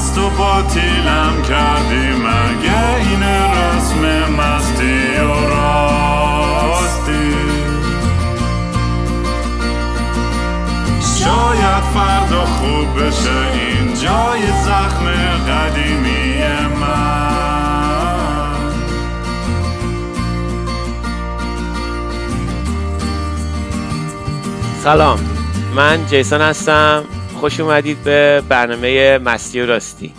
مست و باطیلم کردی مگه این رسم مستی و راستی؟ شاید فردا خوب بشه این جای زخم قدیمی من. سلام من جیسون هستم. خوش اومدید به برنامه مستی و راستی.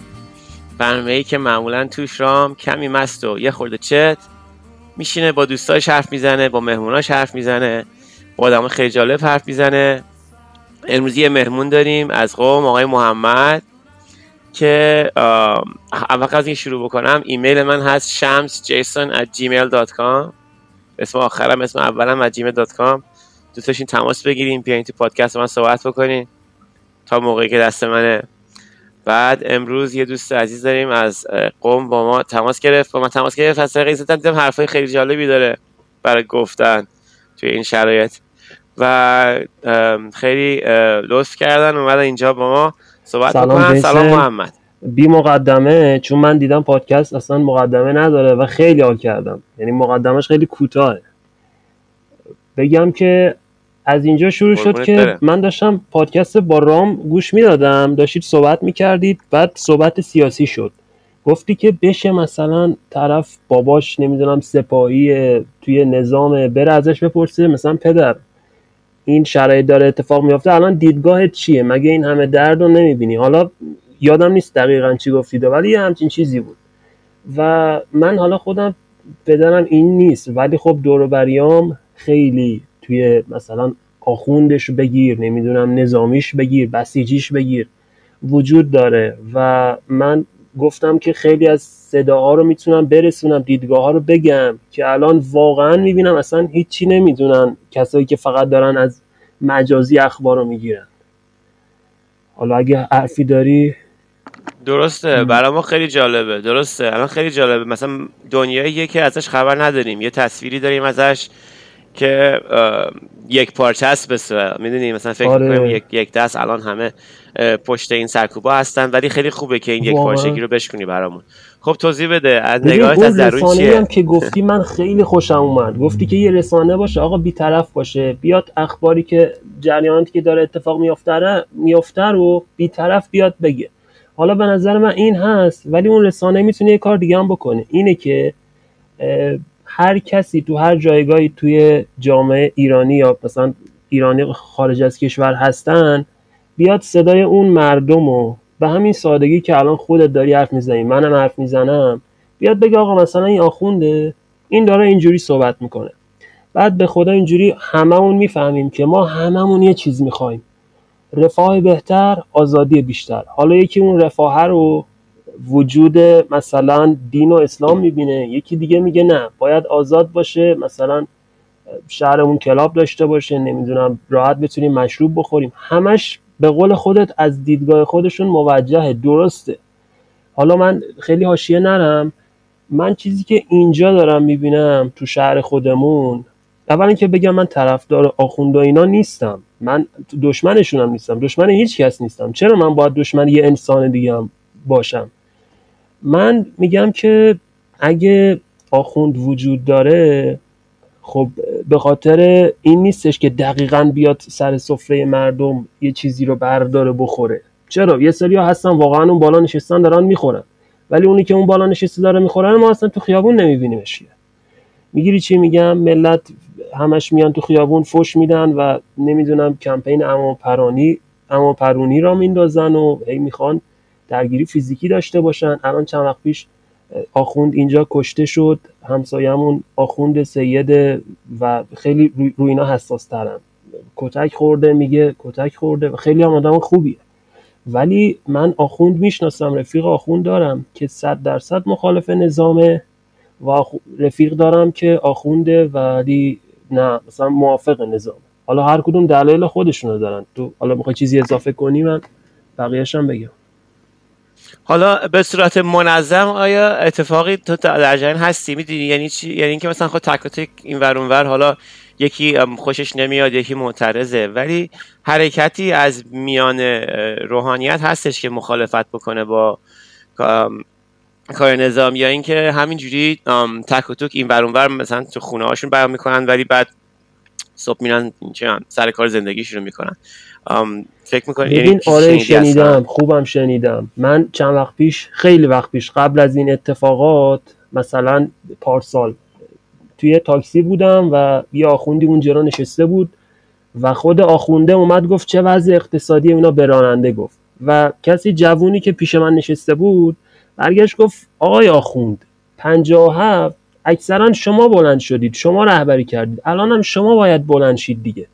برنامه ای که معمولا توش رام کمی مست و یه خورده چت میشینه با دوستاش حرف می‌زنه با مهموناش حرف می‌زنه با آدم خیلی جالب حرف می‌زنه. امروز یه مهمون داریم از قوم آقای محمد که اول از این شروع بکنم. ایمیل من هست شمس جیسون at gmail.com اسم آخرم اسم اولم at gmail.com دوستاشین تماس بگیریم بیاین تو پادکست من صحبت بکنین. تا موقعی که دست منه. بعد امروز یه دوست عزیز داریم از قوم با ما تماس گرفت. با من تماس گرفت. از طریق اینستاگرام دیدم حرفای خیلی جالبی داره برای گفتن توی این شرایط. و خیلی لطف کردن اومدن اینجا با ما. صحبت سلام. سلام محمد. بی مقدمه چون من دیدم پادکست اصلا مقدمه نداره و خیلی حال کردم. یعنی مقدمش خیلی کوتاهه. بگم که از اینجا شروع شد که برم. من داشتم پادکست با رام گوش می‌دادم داشتید صحبت می‌کردید بعد صحبت سیاسی شد. گفتی که بشه مثلا طرف باباش نمی‌دونم سپاهی توی نظام بره ازش بپرسه مثلا پدر این شرایط داره اتفاق میافته الان دیدگاهت چیه؟ مگه این همه درد رو نمی‌بینی؟ حالا یادم نیست دقیقا چی گفتید ولی یه همچین چیزی بود. و من حالا خودم پدرم این نیست ولی خب دور و بریام خیلی توی مثلا آخوندش بگیر نمی‌دونم نظامیش بگیر بسیجیش بگیر. وجود داره و من گفتم که خیلی از صداها رو می‌تونم برسونم دیدگاه ها رو بگم که الان واقعا می‌بینم اصلا هیچی نمی‌دونن کسایی که فقط دارن از مجازی اخبار رو می‌گیرن. حالا اگه حرفی داری؟ درسته برای ما خیلی جالبه. درسته الان خیلی جالبه. مثلا دنیاییه که ازش خبر نداریم. یه تصویری داریم ازش. که یک پارچه است می‌دونی؟ مثلا فکر آره. می‌کنیم یک, یک دست الان همه پشت این سرکوبا هستن ولی خیلی خوبه که این یک. پارچگی رو بشکنی برامون. خب توضیح بده از نگاهت از درون چیه؟ هم که گفتی من خیلی خوشم اومد. گفتی که یه رسانه باشه آقا بیطرف باشه. بیاد اخباری که جریاناتی که داره اتفاق میفته رو- میفته رو بیطرف بیاد بگه. حالا به نظر من این هست ولی اون رسانه می‌تونه یه کار دیگه هم بکنه. اینه که هر کسی تو هر جایگاهی توی جامعه ایرانی یا مثلا ایرانی خارج از کشور هستن بیاد صدای اون مردم رو به همین سادگی که الان خودت داری حرف می‌زنی منم حرف می‌زنم بیاد بگه آقا مثلا این آخونده این داره اینجوری صحبت می‌کنه. بعد به خدا اینجوری هممون می‌فهمیم که ما هممون یه چیز می‌خوایم. رفاه بهتر آزادی بیشتر. حالا یکی اون رفاه رو وجود مثلا دین و اسلام می‌بینه. یکی دیگه میگه نه باید آزاد باشه مثلا شهرمون کلاب داشته باشه نمی‌دونم راحت بتونیم مشروب بخوریم. همش به قول خودت از دیدگاه خودشون موجهه درسته. حالا من خیلی حاشیه نرم. من چیزی که اینجا دارم می‌بینم تو شهر خودمون اول اینکه بگم من طرفدار آخوند و اینا نیستم. من دشمنشونم نیستم. دشمن هیچ کس نیستم. چرا من باید دشمن یه انسان دیگه باشم؟ من میگم که اگه آخوند وجود داره خب به خاطر این نیستش که دقیقا بیاد سر سفره مردم یه چیزی رو برداره بخوره. چرا؟ یه سری هستن واقعا اون بالا نشستن دارن می‌خورن. ولی اونی که اون بالا نشسته داره می‌خورن ما اصلا تو خیابون نمیبینیمش. می‌گیری چی میگم؟ ملت همش میان تو خیابون فش میدن و نمی‌دونم کمپین اما پرانی اما پرونی را میندازن و هی می‌خوان درگیری فیزیکی داشته باشن. الان چند وقت پیش آخوند اینجا کشته شد. همسایمون آخوند سیده و خیلی روی, اینا حساس ترن کتک خورده میگه کتک خورده. و خیلی هم آدم خوبیه. ولی من آخوند می‌شناسم رفیق آخوند دارم که صد درصد مخالف نظامه و رفیق دارم که آخونده ولی نه مثلا موافق نظام. حالا هر کدوم دلایل خودشونو دارن. تو حالا می‌خوای چیزی اضافه کنی؟ من بقیه‌ش هم بگم. حالا به صورت منظم آیا اتفاقی تو در جریان هستی؟ می‌دونی؟ یعنی چی؟ یعنی اینکه مثلا خود تک و تک این ور اون ور حالا یکی خوشش نمیاد یکی معترضه. ولی حرکتی از میان روحانیت هستش که مخالفت بکنه با کار نظام یا اینکه همینجوری تک و توک این ور مثلا تو خونه هاشون بیان ولی بعد صبح میرن سر کار زندگیشون رو می‌کنن. فکر می‌کنی؟ یعنی آره شنیدم خوبم شنیدم. من چند وقت پیش خیلی وقت پیش قبل از این اتفاقات مثلا پارسال توی تاکسی بودم و یه آخوندی اونجا نشسته بود و خود آخونده اومد گفت چه وضع اقتصادی اونا به راننده گفت. و کسی جوونی که پیش من نشسته بود برگشت گفت آقای آخوند هفت اکثرا شما بلند شدید شما رهبری کردید. الان هم شما باید بلند شید دیگه.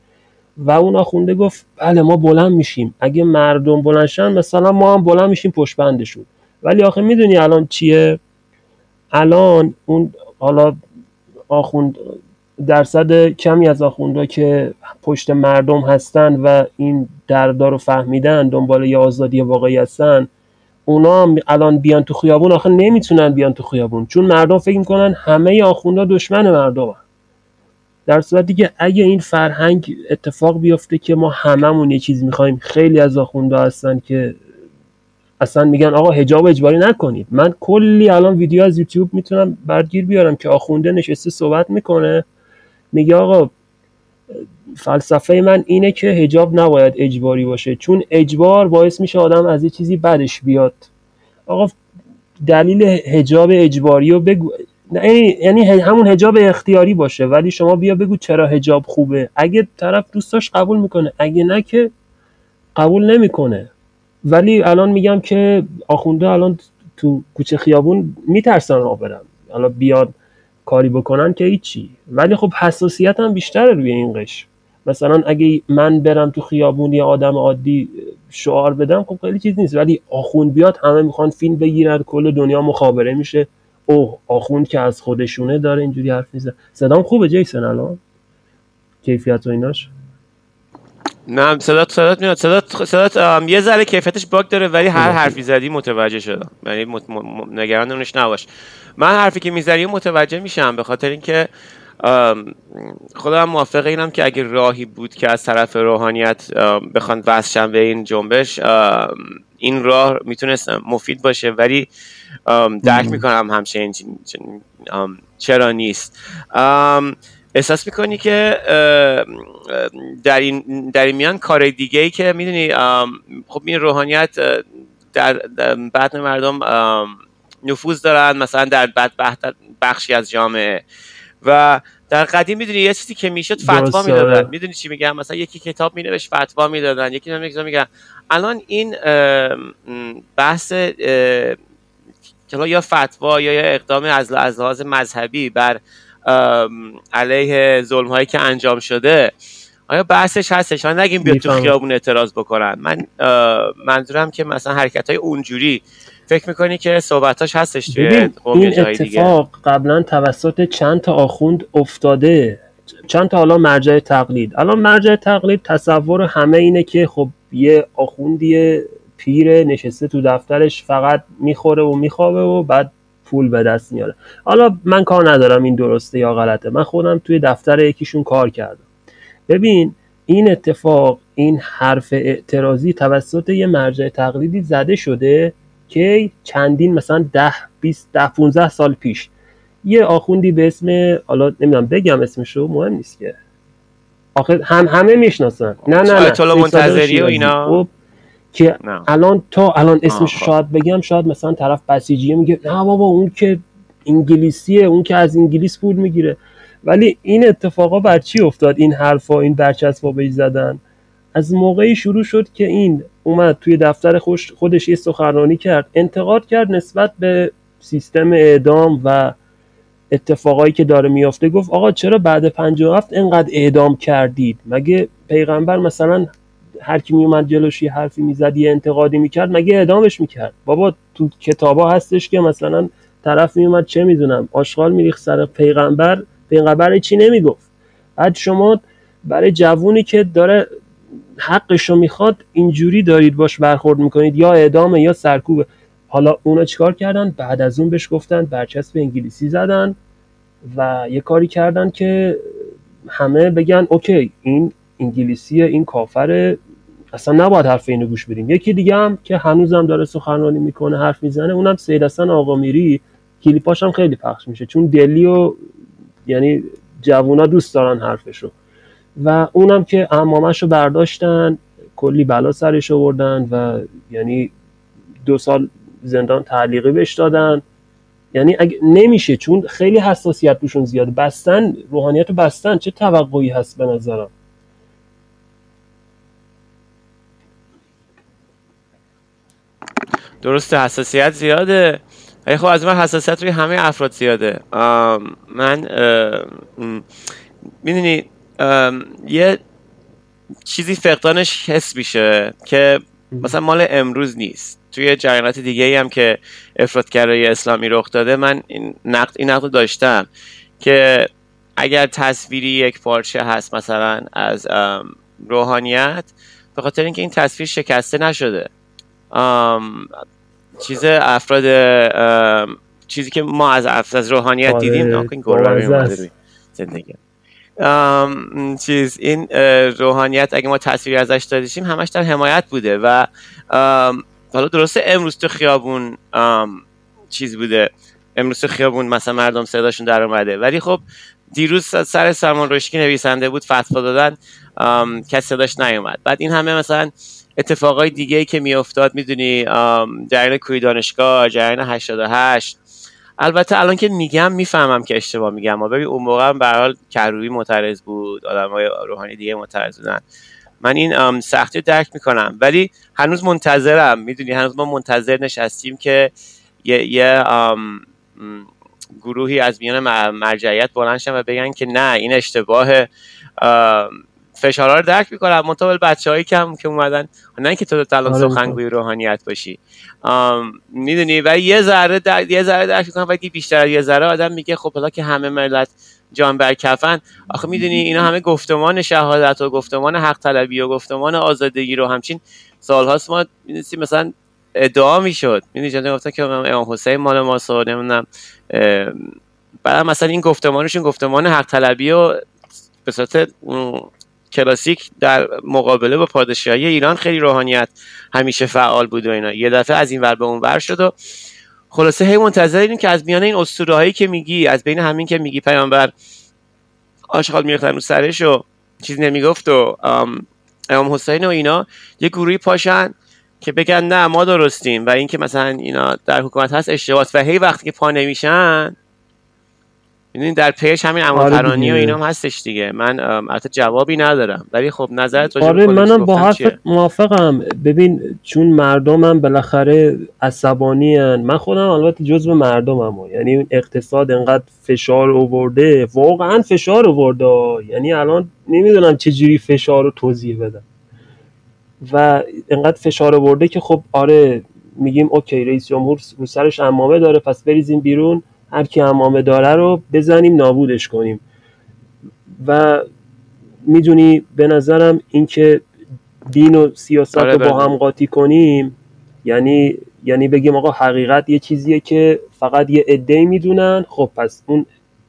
و اون آخونده گفت بله ما بلند میشیم. اگه مردم بلند شن مثلا ما هم بلند میشیم پشت بندشون ولی آخه می‌دونی الان چیه؟ الان اون حالا آخوند درصد کمی از آخوندا که پشت مردم هستن و این دردار رو فهمیدن دنبال یه آزادی واقعی هستن اونا هم الان بیان تو خیابون آخه نمی‌تونن بیان تو خیابون. چون مردم فکر می‌کنن همه آخوندا دشمن مردم در صورتی که اگه این فرهنگ اتفاق بیفته که ما هممون یه چیز می‌خوایم خیلی از آخوندا هستن که اصلا میگن آقا حجاب اجباری نکنید. من کلی الان ویدیو از یوتیوب می‌تونم برگیر بیارم که آخونده نشسته صحبت می‌کنه. میگه آقا فلسفه من اینه که هجاب نباید اجباری باشه چون اجبار باعث میشه آدم از یه چیزی بدش بیاد. آقا دلیل هجاب اجباری رو بگو. یعنی همون هجاب اختیاری باشه ولی شما بیا بگو چرا هجاب خوبه. اگه طرف دوستاش قبول می‌کنه اگه نه که قبول نمی‌کنه. ولی الان میگم که آخونده الان تو کوچه خیابون میترسن راه برن. حالا بیاد کاری بکنن که هیچی. ولی خب حساسیت هم بیشتره روی این قش مثلا اگه من برم تو خیابون یه آدم عادی شعار بدم خب خیلی چیز نیست. ولی آخوند بیاد همه می‌خوان فیلم بگیرن کل دنیا مخابره میشه. اوه آخوند که از خودشونه داره اینجوری حرف می‌زنه. صدام خوبه جیسن الان؟ کیفیت و ایناش؟ نه صدات صدات میاد. صدات صدات یه ذره کیفیتش باگ داره ولی هر حرفی زدی متوجه شدم. یعنی نگران نمونش نباش. من حرفی که می‌زنی متوجه میشم به خاطر اینکه خودم موافق اینم که اگه راهی بود که از طرف روحانیت بخوان وصل به این جنبش این راه می‌تونست مفید باشه. ولی درک می‌کنم همچنین چرا نیست. احساس می‌کنی که در این, در این میان کار دیگه ای که می‌دونی خب این روحانیت در بعد مردم نفوذ دارن مثلا در بخشی از جامعه. و در قدیم می‌دونی یه چیزی که می‌شد فتوا می‌دادن آره. می‌دونی چی میگم؟ مثلا یکی کتاب مینوشت فتوا می‌دادن. یکی نمیگه میگن الان این بحث یا فتوا یا یا اقدام از لحاظ مذهبی بر علیه ظلم هایی که انجام شده آیا بحثش هستش؟ ها نگیم بیا تو خیابون اعتراض بکنن. من منظورم که مثلا حرکت های اونجوری فکر می‌کنی که صحبتاش هستش توی این اتفاق قبلا توسط چند تا آخوند افتاده. چند تا حالا مرجع تقلید. الان مرجع تقلید تصور همه اینه که خب یه آخوندی پیر نشسته تو دفترش فقط می‌خوره و میخوابه و بعد پول به دست میاره. حالا من کار ندارم این درسته یا غلطه. من خودم توی دفتر یکیشون کار کردم. ببین این اتفاق این حرف اعتراضی توسط یه مرجع تقلیدی زده شده که چندین مثلا ده 20 ده 15 سال پیش. یه آخوندی به اسم حالا نمی‌دونم بگم اسمشو مهم نیست که. آخه هم همه می‌شناسن. نه نه نه. منتظری و اینا. خب، که الان تا الان اسمش شاید بگم شاید مثلا طرف بسیجیه میگه نه بابا اون که انگلیسیه اون که از انگلیس پول می‌گیره. ولی این اتفاقا بر چی افتاد؟ این حرفا این برچسبا بهش زدن؟ از موقعی شروع شد که این اومد توی دفتر خوش خودش یه سخنرانی کرد. انتقاد کرد نسبت به سیستم اعدام و اتفاقایی که داره میافته. گفت آقا چرا بعد 57 انقدر اعدام کردید؟ مگه پیغمبر مثلا هر کی میومد جلوش یه حرفی می‌زد یه انتقادی می‌کرد مگه اعدامش می‌کرد؟ بابا تو کتابا هستش که مثلا طرف میومد چه می‌دونم آشغال میریخ سر پیغمبر پیغمبر چی نمی‌گفت. بعد شما برای جوونی که داره حقش رو می‌خواد اینجوری دارید باش برخورد می‌کنید یا اعدامه یا سرکوبه. حالا اونا چیکار کردن؟ بعد از اون بهش گفتن برچسب انگلیسی زدن و یه کاری کردن که همه بگن اوکی این انگلیسی این کافر اصلا نباید حرف اینو گوش بدیم. یکی دیگه هم که هنوزم داره سخنرانی می‌کنه حرف می‌زنه اونم سید حسن آقا میری کلیپاش هم خیلی پخش میشه چون دلی و یعنی جوونا دوست دارن حرفشو. و اونم که امامش رو برداشتن کلی بلا سرش آوردن و یعنی دو سال زندان تعلیقی بهش دادن. یعنی اگه نمیشه چون خیلی حساسیت روشون زیاده بستن روحانیت رو بستن چه توقعی هست به نظرم؟ درسته حساسیت زیاده. ولی خب از من حساسیت روی همه افراد زیاده. من می‌دونی یه چیزی فقدانش حس میشه که مثلا مال امروز نیست. توی جریانات دیگه ای هم که افرادگرای اسلامی رخ داده من این نقد این نقد داشتم که اگر تصویری یک پارچه هست مثلا از روحانیت به خاطر اینکه این تصویر شکسته نشده. چیز افراد چیزی که ما از از روحانیت آره، دیدیم این زندگی. چیز این روحانیت اگه ما تصویر ازش دادیشیم همش در حمایت بوده و حالا درسته امروز تو خیابون چیز بوده. امروز تو خیابون مثلا مردم صداشون در اومده. ولی خب دیروز سر سلمان رشکی نویسنده بود فتوا دادن کسی صداش نیومد. بعد این همه مثلا اتفاقای دیگه که میافتاد می‌دونی جریان کوی دانشگاه جریان 88 البته الان که میگم می‌فهمم که اشتباه میگم. ببین اون موقع به حال کروبی معترض بود آدمای روحانی دیگه معترض بودن. من این سختی درک می‌کنم. ولی هنوز منتظرم. می‌دونی هنوز ما منتظر نشستیم که یه, یه گروهی از میان مرجعیت بلند و بگن که نه این اشتباه فشارها رو درک می‌کنم. منتها بچه هایی کم که اومدن نه اینکه تو الان آره سخنگوی روحانیت باشی. می‌دونی و یه ذره در... یه ذره درک می‌کنم ولی بیشتر یه ذره آدم میگه خب حالا که همه ملت جان بر کفن آخه می‌دونی اینا همه گفتمان شهادت و گفتمان حق طلبی و گفتمان آزادگی رو همچین سالهاست ما می‌دونی مثلا ادعا می‌شد. می‌دونی جان گفتن که امام حسین مال ما نمی‌دونم بعد مثلا این گفتمانشون گفتمان حق طلبی و به صورت کلاسیک در مقابله با پادشاهی ایران خیلی روحانیت همیشه فعال بود و اینا. یه دفعه از این ور به اون ور شد و خلاصه هی منتظریم که از میان این اسطوره هایی که میگی از بین همین که میگی پیامبر آشغال میریختن رو سرش و چیز نمی‌گفت و امام حسین و اینا یه گروهی پاشن که بگن نه ما درستیم و اینکه مثلا اینا در حکومت هست اشتباهات و هی وقتی که پا نمیشن می‌دونین در پیش همین اموفرانی آره و اینا هستش دیگه. من البته جوابی ندارم. ولی خب نظرت آره منم با حرف موافقم. ببین چون مردمم بالاخره عصبانی هن. من خودم البته جزو مردمم یعنی اقتصاد انقدر فشار اوورده واقعا فشار اوورده یعنی الان نمی‌دونم چجوری فشار رو توضیح بدم. و انقدر فشار آورده که خب آره میگیم اوکی رئیس جمهور رو سرش امامه داره پس بریزیم بیرون. هر کی امامه داره رو بزنیم نابودش کنیم. و می‌دونی به نظرم اینکه دین و سیاست رو با هم قاطی کنیم یعنی یعنی بگیم آقا حقیقت یه چیزیه که فقط یه عده‌ای می‌دونن خب پس اون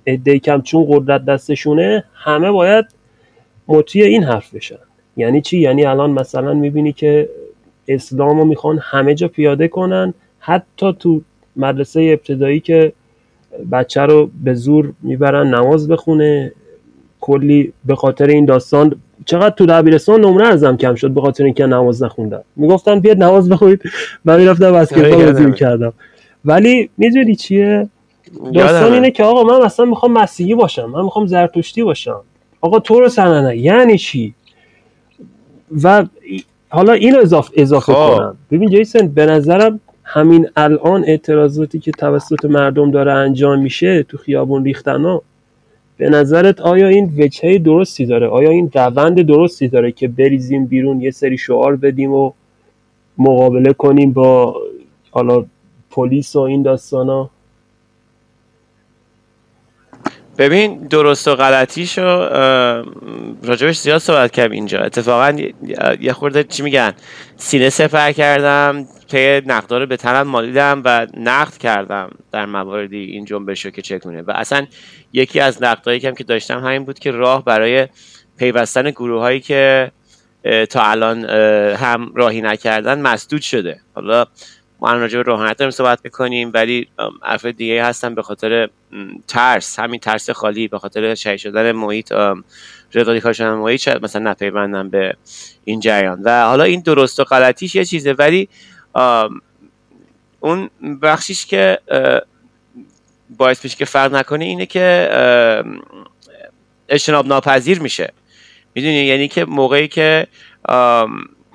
عده کم چون قدرت دستشونه همه باید مطیع این حرف بشن. یعنی چی؟ یعنی الان مثلا می‌بینی که اسلام رو می‌خوان همه جا پیاده کنن حتی تو مدرسه ابتدایی که بچه رو به زور می‌برن نماز بخونه. کلی به خاطر این داستان چقدر تو دبیرستان نمره ازم کم شد به خاطر اینکه نماز نخوندم. می‌گفتن بیاد نماز بخونید. من می‌رفتم بسکتبال بازی می‌کردم. ولی می‌دونی چیه؟ داستان اینه که آقا من مثلا می‌خوام مسیحی باشم. من می‌خوام زرتشتی باشم. آقا تو رو سننه یعنی چی؟ و حالا اینو اضافه, اضافه خب. کنم. ببین جیسن به نظرم همین الان اعتراضاتی که توسط مردم داره انجام میشه تو خیابون ریختنا به نظرت آیا این وجهه درستی داره؟ آیا این روند درستی داره که بریزیم بیرون یه سری شعار بدیم و مقابله کنیم با حالا پلیس و این داستانا؟ ببین درست و غلطیشو راجبش زیاد صحبت کردم اینجا. اتفاقا یه خورده چی میگن سینه سفر کردم پی نقدار به تنم مالیدم و نقد کردم در مواردی این جنبش رو که چگونه و اصلا یکی از نقدهایی که داشتم همین بود که راه برای پیوستن گروه هایی که تا الان هم راهی نکردن مسدود شده. حالا ما راجع به روحانیت داریم صحبت می‌کنیم ولی افراد دیگه هستن به خاطر ترس همین ترس خالی به خاطر شهید شدن محیط رادیکال شدن محیط شاید مثلا نپیوندن به این جریان. و حالا این درست و غلطیش یه چیزه ولی اون بخشیش که باعث میشه که فرق نکنه اینه که اجتناب ناپذیر میشه. می‌دونی؟ یعنی که موقعی که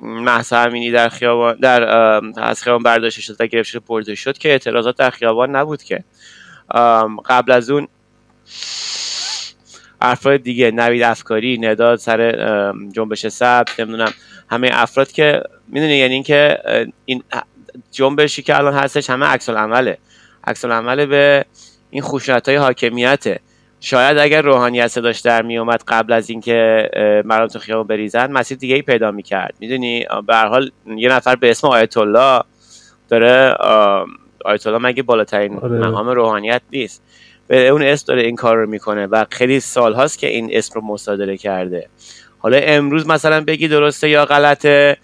محسا امینی در خیابان در از خیابان برداشته شد و گرفته برده شد که اعتراضات در خیابان نبود که. قبل از اون افراد دیگه نوید افکاری نداد سر جنبش سبز نمی‌دونم همه افراد که می‌دونی یعنی اینکه این جنبشی که الان هستش همه عکس العمله عکس العمله به این خشونت های حاکمیته. شاید اگر روحانیت صداش در می اومد قبل از اینکه مردم تو خیابون بریزن مسیر دیگه ای پیدا می‌کرد. می‌دونی؟ به حال یه نفر به اسم آیت الله داره آیت الله مگه بالاترین آره. مقام روحانیت نیست. به اون اسم داره این کار رو می‌کنه و خیلی سال هاست که این اسم رو مصادره کرده. حالا امروز مثلا بگی درسته یا غلطه؟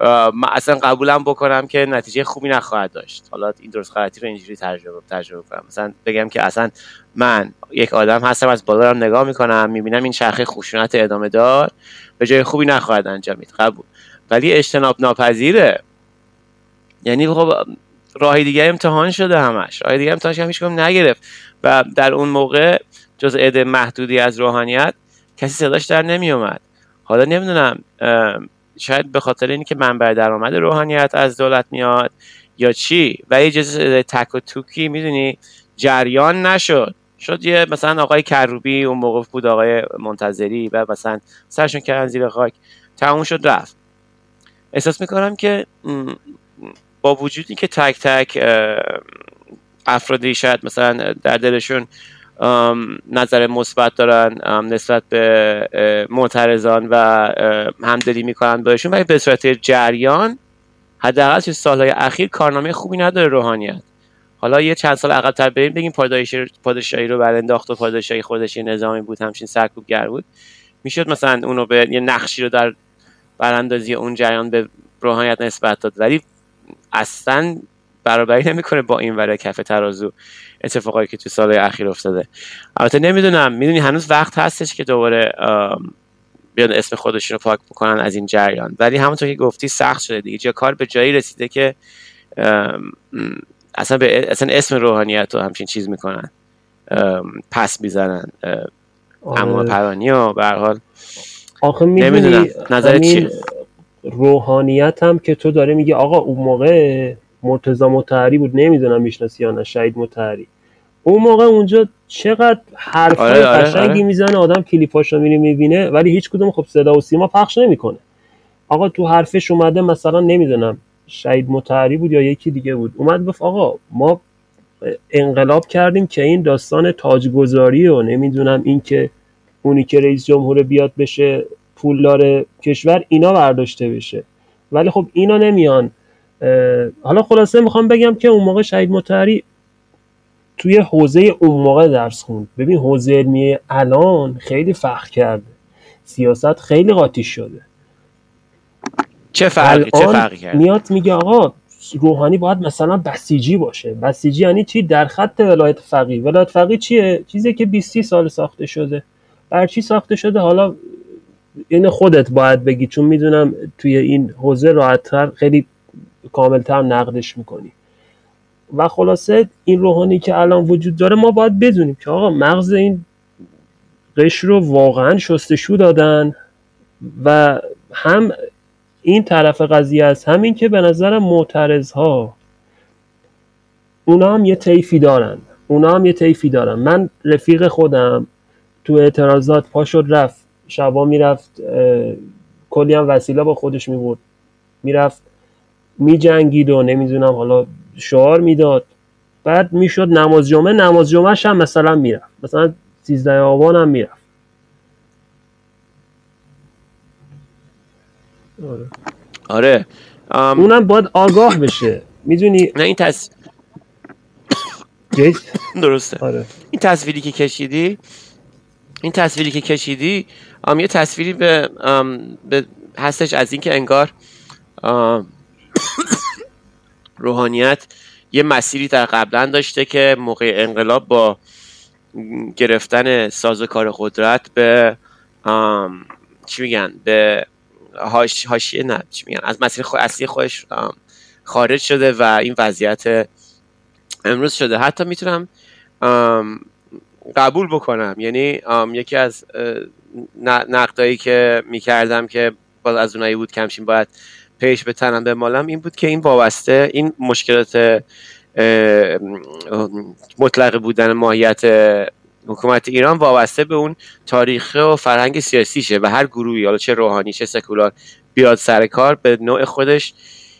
من اصلا قبولم بکنم که نتیجه خوبی نخواهد داشت. حالا این درست غلطی رو اینجوری تجربه تجربه کنم. مثلا بگم که اصلا من یک آدم هستم از بالا دارم نگاه می‌کنم می‌بینم این چرخه خشونت ادامه دار به جای خوبی نخواهد انجامید. قبول. ولی اجتناب ناپذیره. یعنی خب راه دیگه امتحان شده همش. راه دیگه امتحان هیچ نگرفت. و در اون موقع جز عده محدودی از روحانیت کسی صداش در نمیومد حالا نمی‌دونم شاید به خاطر اینکه منبع درآمد روحانیت از دولت میاد یا چی؟ و یه جز تک و توکی می‌دونی جریان نشد. شد یه مثلا آقای کروبی اون موقع بود آقای منتظری و مثلا سرشون کردن زیر خاک تموم شد رفت. احساس می‌کنم که با وجودی که تک تک افرادی شاید مثلا در دلشون نظر مثبت دارن نسبت به معترضان و همدلی می‌کنن بهشون. ولی به صورت جریان حداقل تو سالهای اخیر کارنامه خوبی نداره روحانیت. حالا یه چند سال عقبتر بریم بگیم پادشاهی رو انداخت و پادشاهی خودش یه نظامی بود همچین سرکوبگر بود. می‌شد مثلا اونو به یه نقشی رو در براندازی اون جریان به روحانیت نسبت داد. ولی اصلا برابری نمی‌کنه با این وره کف ترازو. اتفاقایی که تو سال اخیر افتاده. البته نمی‌دونم می‌دونی هنوز وقت هستش که دوباره بیان اسم خودشون رو پاک بکنن از این جریان. ولی همونطور که گفتی سخت شده دیگه. جا کار به جایی رسیده که اصلا, به اصلا اسم روحانیت رو همچین چیز می‌کنن. پس می‌زنن. آره. پرانی و به حال آخه نمی‌دونم. نظر چیه روحانیت هم که تو داره میگه آقا اون موقع مرتضی متحری بود نمی‌دونم می‌شناسی یا نه شهید متحری اون موقع اونجا چقدر حرف آره آره قشنگی آره. می‌زنه آدم کلیپاشو میری می‌بینه ولی هیچ کدوم خب صدا و سیما پخش نمی‌کنه. آقا تو حرفش اومده مثلا نمی‌دونم شهید متحری بود یا یکی دیگه بود. اومد گفت آقا ما انقلاب کردیم که این داستان تاجگذاری و نمی‌دونم این که اونی که رئیس جمهور بیاد بشه پولدار کشور اینا برداشته بشه. ولی خب اینا نمیان. حالا خلاصه می‌خوام بگم که اون موقع شهید متحری توی حوزه اون موقع درس خوند. ببین حوزه علمی الان خیلی فخر کرده. سیاست خیلی قاطی شده. چه فرقی چه فرقی کرده؟ میاد میگه آقا روحانی باید مثلا بسیجی باشه. بسیجی یعنی چی؟ در خط ولایت فقیه. ولایت فقیه چیه؟ چیزی که 20 سال ساخته شده. بر چی ساخته شده؟ حالا این خودت باید بگی چون می‌دونم توی این حوزه راحتتر خیلی کاملتر نقدش می‌کنی. و خلاصه این روحانی که الان وجود داره ما باید بدونیم که آقا مغز این قشر رو واقعا شستشو دادن و هم این طرف قضیه است همین که به نظرم معترض ها اونا هم یه طیفی دارن. اونا هم یه طیفی دارن. من رفیق خودم تو اعتراضات پا شد رفت. شبا می‌رفت کلی هم وسیله با خودش می‌برد. می‌رفت میجنگید و نمی‌دونم حالا شعار می‌داد. بعد می‌شد نماز جمعه نماز جمعهش هم مثلا می‌رفت. مثلا 13 آبان هم می‌رفت. آره. آره. ام، اونم باید آگاه بشه. می‌دونی؟ نه این تص... درسته. آره. این تصویری که کشیدی؟ این تصویری که کشیدی؟ ام، یه تصویری به, ام، به هستش از اینکه انگار ام، روحانیت یه مسیری در قبلا داشته که موقع انقلاب با گرفتن سازوکار قدرت به چی میگن؟ به هاش نه چی میگن؟ از مسیر خو... اصلی خودش خارج شده و این وضعیت امروز شده. حتی می‌تونم قبول بکنم. یعنی یکی از نقدایی که می‌کردم که باز از اونایی بود که همچین باید پیش به تنم به مالم این بود که این وابسته این مشکلات مطلق بودن ماهیت حکومت ایران وابسته به اون تاریخ و فرهنگ سیاسیشه و هر گروهی حالا چه روحانی چه سکولار بیاد سر کار به نوع خودش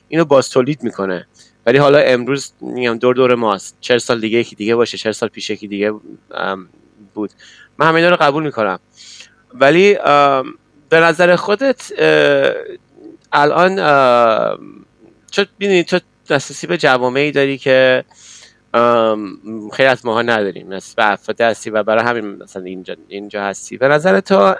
اینو باز تولید می‌کنه. ولی حالا امروز میگم دور دور ماست. چهل سال دیگه یکی دیگه باشه چهل سال پیش یکی دیگه بود. من همه اینا رو قبول می‌کنم. ولی به نظر خودت الان چون می‌دونی تو دسترسی به جوامعی داری که خیلی از ماها نداریم. به افراد هستی و برای همین مثلا اینجا, اینجا هستی. به نظر تو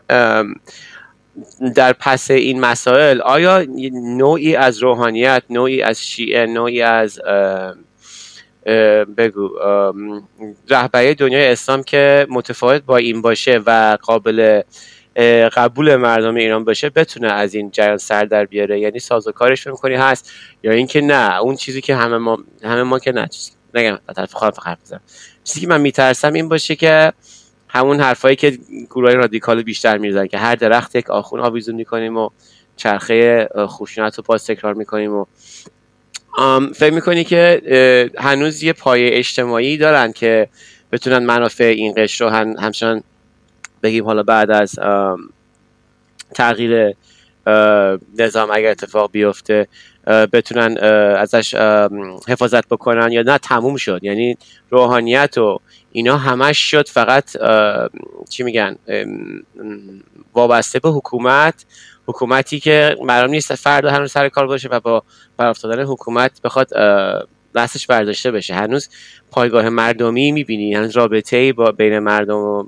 در پس این مسائل آیا نوعی از روحانیت نوعی از شیعه نوعی از بگو رهبری دنیای اسلام که متفاوت با این باشه و قابل قبول مردم ایران باشه بتونه از این جریان سر در بیاره. یعنی سازوکارش می‌کنی هست یا اینکه نه اون چیزی که همه ما همه ما که نه نگم طرف خودم حرف بزنم. چیزی که من میترسم این باشه که همون حرفایی که گروه رادیکال بیشتر می‌زنن که هر درخت یک آخون آویزون می‌کنیم و چرخه خشونت رو باز تکرار می‌کنیم و فکر می‌کنی که هنوز یه پایه اجتماعی دارن که بتونن منافع این قشر رو هم همچنان بگیم حالا بعد از تغییر نظام اگر اتفاق بیفته بتونن ازش حفاظت بکنن یا نه تموم شد. یعنی روحانیت و اینا همش شد. فقط چی میگن وابسته به حکومت. حکومتی که معلوم نیست فردا هنوز سر کار باشه و با برافتادن حکومت بخواد دستش برداشته بشه. هنوز پایگاه مردمی می‌بینی هنوز رابطه ای با بین مردم و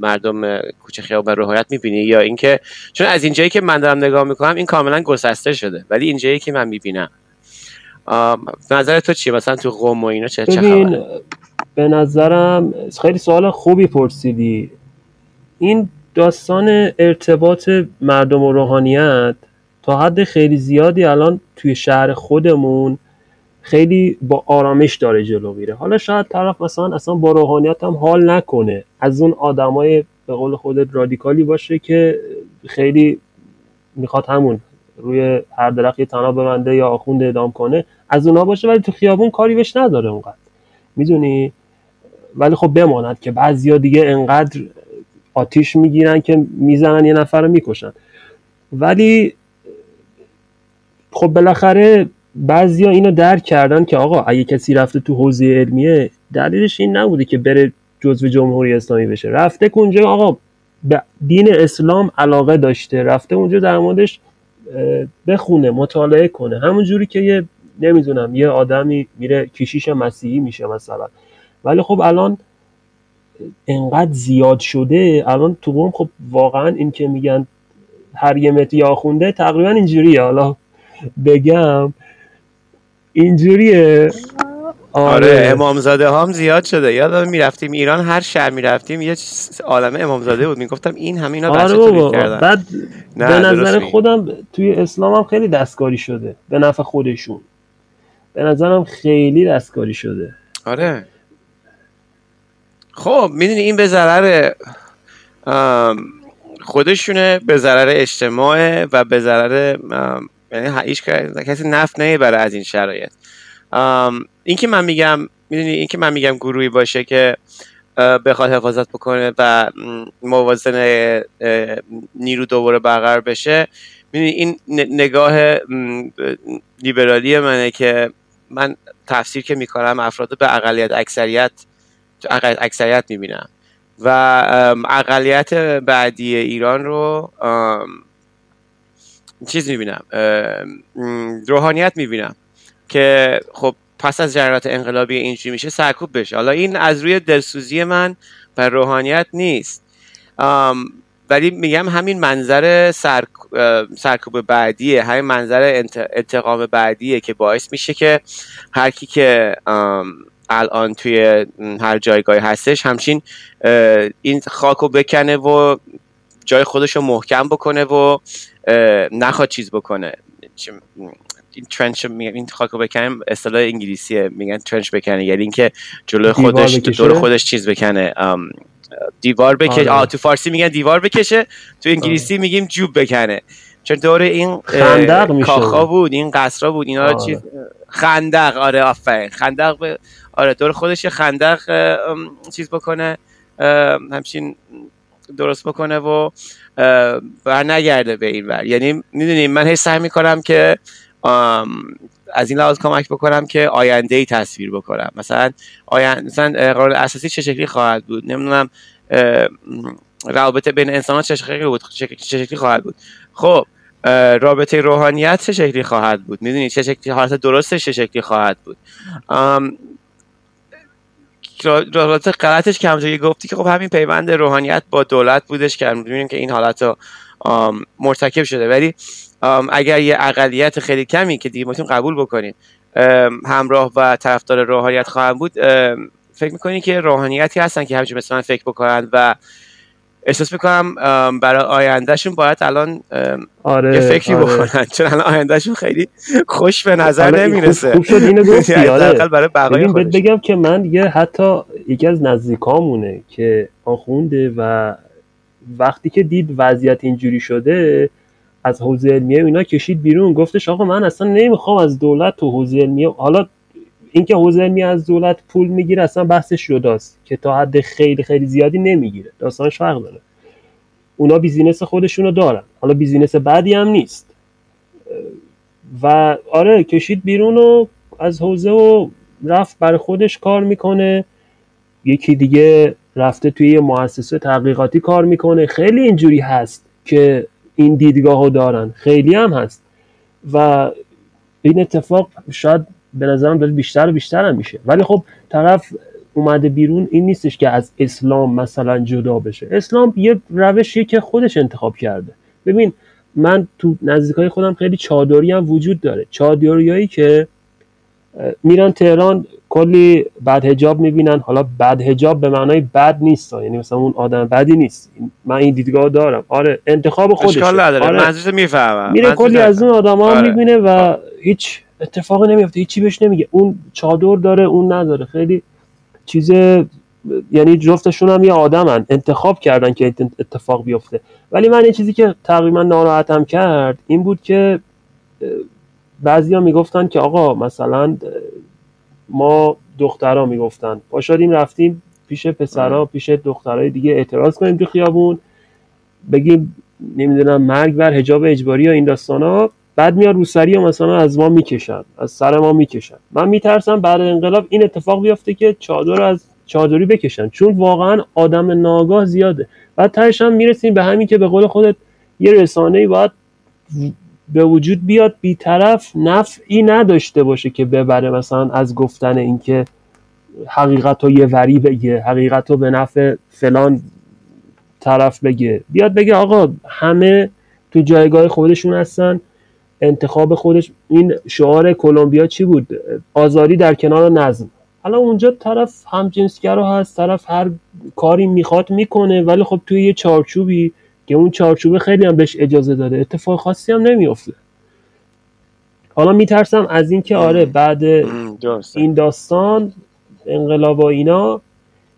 مردم کوچه خیابان روحانیت می‌بینی یا اینکه چون از اینجایی که من دارم نگاه می‌کنم این کاملا گسسته شده. ولی اینجایی که من می‌بینم. نظر تو چیه؟ مثلا تو قوم و اینا چه چه خبره؟ به نظرم خیلی سوال خوبی پرسیدی. این داستان ارتباط مردم و روحانیت تا حد خیلی زیادی الان توی شهر خودمون خیلی با آرامش داره جلو میره. حالا شاید طرف مثلا اصلا با روحانیت هم حال نکنه. از اون آدمای به قول خودت رادیکالی باشه که خیلی می‌خواد همون روی هر درخت یه تناب ببنده یا آخوند اعدام کنه از اونا باشه ولی تو خیابون کاری بهش نداره اونقدر. می‌دونی؟ ولی خب بماند که بعضیا دیگه انقدر آتیش می‌گیرن که می‌زنن یه نفر رو می‌کشن. ولی خب بالاخره بعضیا اینو درک کردن که آقا اگه کسی رفته تو حوزه علمیه دلیلش این نبوده که بره جزو جمهوری اسلامی بشه. رفته اونجا آقا به دین اسلام علاقه داشته رفته اونجا در موردش بخونه مطالعه کنه. همون جوری که یه نمی‌دونم یه آدمی میره کشیش مسیحی میشه مثلا. ولی خب الان انقدر زیاد شده الان تو قوم خب واقعا این که میگن هر یه متر یا خونده تقریبا اینجوریه. حالا بگم اینجوریه. آره امامزاده هم زیاد شده. یادم می‌رفتیم ایران هر شهر می‌رفتیم یه عالمه امامزاده بود. می‌گفتم این همه اینا بچه آره بابا. کردن بعد نه، به نظر. خودم توی اسلام هم خیلی دستکاری شده. به نفع خودشون. به نظرم خیلی دستکاری شده. آره. خب می‌دونی این به ضرر خودشونه به ضرر اجتماع و به ضرر یعنی هیچ کسی نفت نمی‌بره از این شرایط. این که من میگم می‌دونی این که من میگم گروهی باشه که بخواد حفاظت بکنه و م، موازنه اه، نیرو دوباره برقرار بشه می‌دونی این نگاه لیبرالی منه که من تفسیر که می‌کنم افراد به اقلیت اکثریت اکثریت می‌بینم. و اقلیت بعدی ایران رو چیز می‌بینم روحانیت می‌بینم که خب پس از جریانات انقلابی اینجوری میشه سرکوب بشه. حالا این از روی دلسوزی من بر روحانیت نیست. ولی میگم همین منظر سر... سرکوب بعدیه همین منظر انتقام بعدیه که باعث میشه که هر کی که الان توی هر جایگاهی هستش همچین این خاکو بکنه و جای خودش رو محکم بکنه و نخواد چیز بکنه. این ترنچ این خاکو بکنه اصطلاح انگلیسیه میگن ترنچ بکنه. یعنی اینکه جلوی خودش دور خودش چیز بکنه. دیوار بکشه. آه. تو فارسی میگن دیوار بکشه تو انگلیسی میگیم جوب بکنه. چون دور این کاخا بود این قصرا بود اینا آره. چیز خندق. آره آفرین. خندق ب... آره دور خودش خندق چیز بکنه. همچین درست بکنه و بر نگرده به این ور. یعنی می‌دونیم من هی سعی می‌کنم که از این لحاظ کمک بکنم که آینده ای تصویر بکنم. مثلا آینده مثلا قرار اساسی چه شکلی خواهد بود؟ نمی‌دونم رابطه بین انسان ها چه شکلی بود؟ چه شکلی خواهد بود؟ خب رابطه روحانیت چه شکلی خواهد بود؟ می‌دونی چه شکلی حالت درستش چه شکلی خواهد بود؟ رابطه غلطش که همونجوری گفتی که خب همین پیوند روحانیت با دولت بودش که می‌بینیم که این حالت رو مرتکب شده. ولی اگر یه اقلیت خیلی کمی که دیگه می‌تونیم قبول بکنیم همراه و طرفدار روحانیت خواهند بود فکر می‌کنی که روحانیتی هستن که همچون مثل من فکر بکنن و احساس می‌کنم برای آیندهشون باید الان آره، یه فکری آره. بکنن چون الان آیندهشون خیلی خوش به نظر نمی‌رسه خوب شد اینو گفتی آره. برای بقای بگم که من یه حتی یکی از نزدیکامونه که آخونده و وقتی که دید وضعیت اینجوری شده از حوزه علمیه اینا کشید بیرون گفتش آقا من اصلا نمی‌خوام از دولت تو حوزه علمیه حالا اینکه حوزه علمیه از دولت پول می‌گیره اصلا بحثش جداست که تا حد خیلی خیلی زیادی نمی‌گیره. داستانش فرق داره. اونا business خودشونو دارن. حالا business بدی هم نیست. و آره کشید بیرون و از حوزه و رفت برای خودش کار می‌کنه. یکی دیگه رفته توی یه مؤسسه تحقیقاتی کار می‌کنه. خیلی اینجوری هست که این دیدگاه رو دارن. خیلی هم هست. و این اتفاق شاید به نظرم داره بیشتر و بیشتر هم میشه. ولی خب طرف اومده بیرون این نیستش که از اسلام مثلا جدا بشه. اسلام یه روشیه که خودش انتخاب کرده. ببین من تو نزدیکای خودم خیلی چادری هم وجود داره. چادریایی که میرن تهران کلی بد هجاب می‌بینن. حالا بد هجاب به معنای بد نیست. یعنی مثلا اون آدم بدی نیست. من این دیدگاه دارم. آره انتخاب خودش اشکال نداره. آره. می‌فهمم میره کلی از اون آدما آره. می‌بینه و هیچ اتفاقی نمیفته هیچی بهش نمیگه. اون چادر داره اون نداره. خیلی چیز یعنی جفتشون هم یه آدمن. انتخاب کردن که اتفاق بیفته. ولی من یه چیزی که تقریبا ناراحتم کرد این بود که بعضیا می‌گفتن که آقا مثلا ما دخترها می‌گفتن. پاشادیم رفتیم پیش پسرها پیش دخترهای دیگه اعتراض کنیم تو خیابون. بگیم نمی‌دونم مرگ بر حجاب اجباری یا این داستانا. بعد میاد روسری و مثلا از ما می‌کشن از سر ما می‌کشن. من میترسم بعد انقلاب این اتفاق بیفته که چادر از چادری بکشن. چون واقعا آدم ناگاه زیاده. بعد ترش هم می‌رسیم به همین که به قول خودت یه رسانه باید به وجود بیاد بیطرف نفعی نداشته باشه که ببره مثلا از گفتن اینکه حقیقت رو یه وری بگه حقیقت رو به نفع فلان طرف بگه. بیاد بگه آقا همه تو جایگاه خودشون هستن. انتخاب خودش این شعار کلمبیا چی بود؟ آزادی در کنار نظم. حالا اونجا طرف همجنسگرا هست طرف هر کاری می‌خواد می‌کنه ولی خب توی یه چارچوبی که اون چارچوبه خیلی هم بهش اجازه داده اتفاق خاصی هم نمیافته. حالا میترسم از اینکه آره بعد این داستان انقلاب و اینا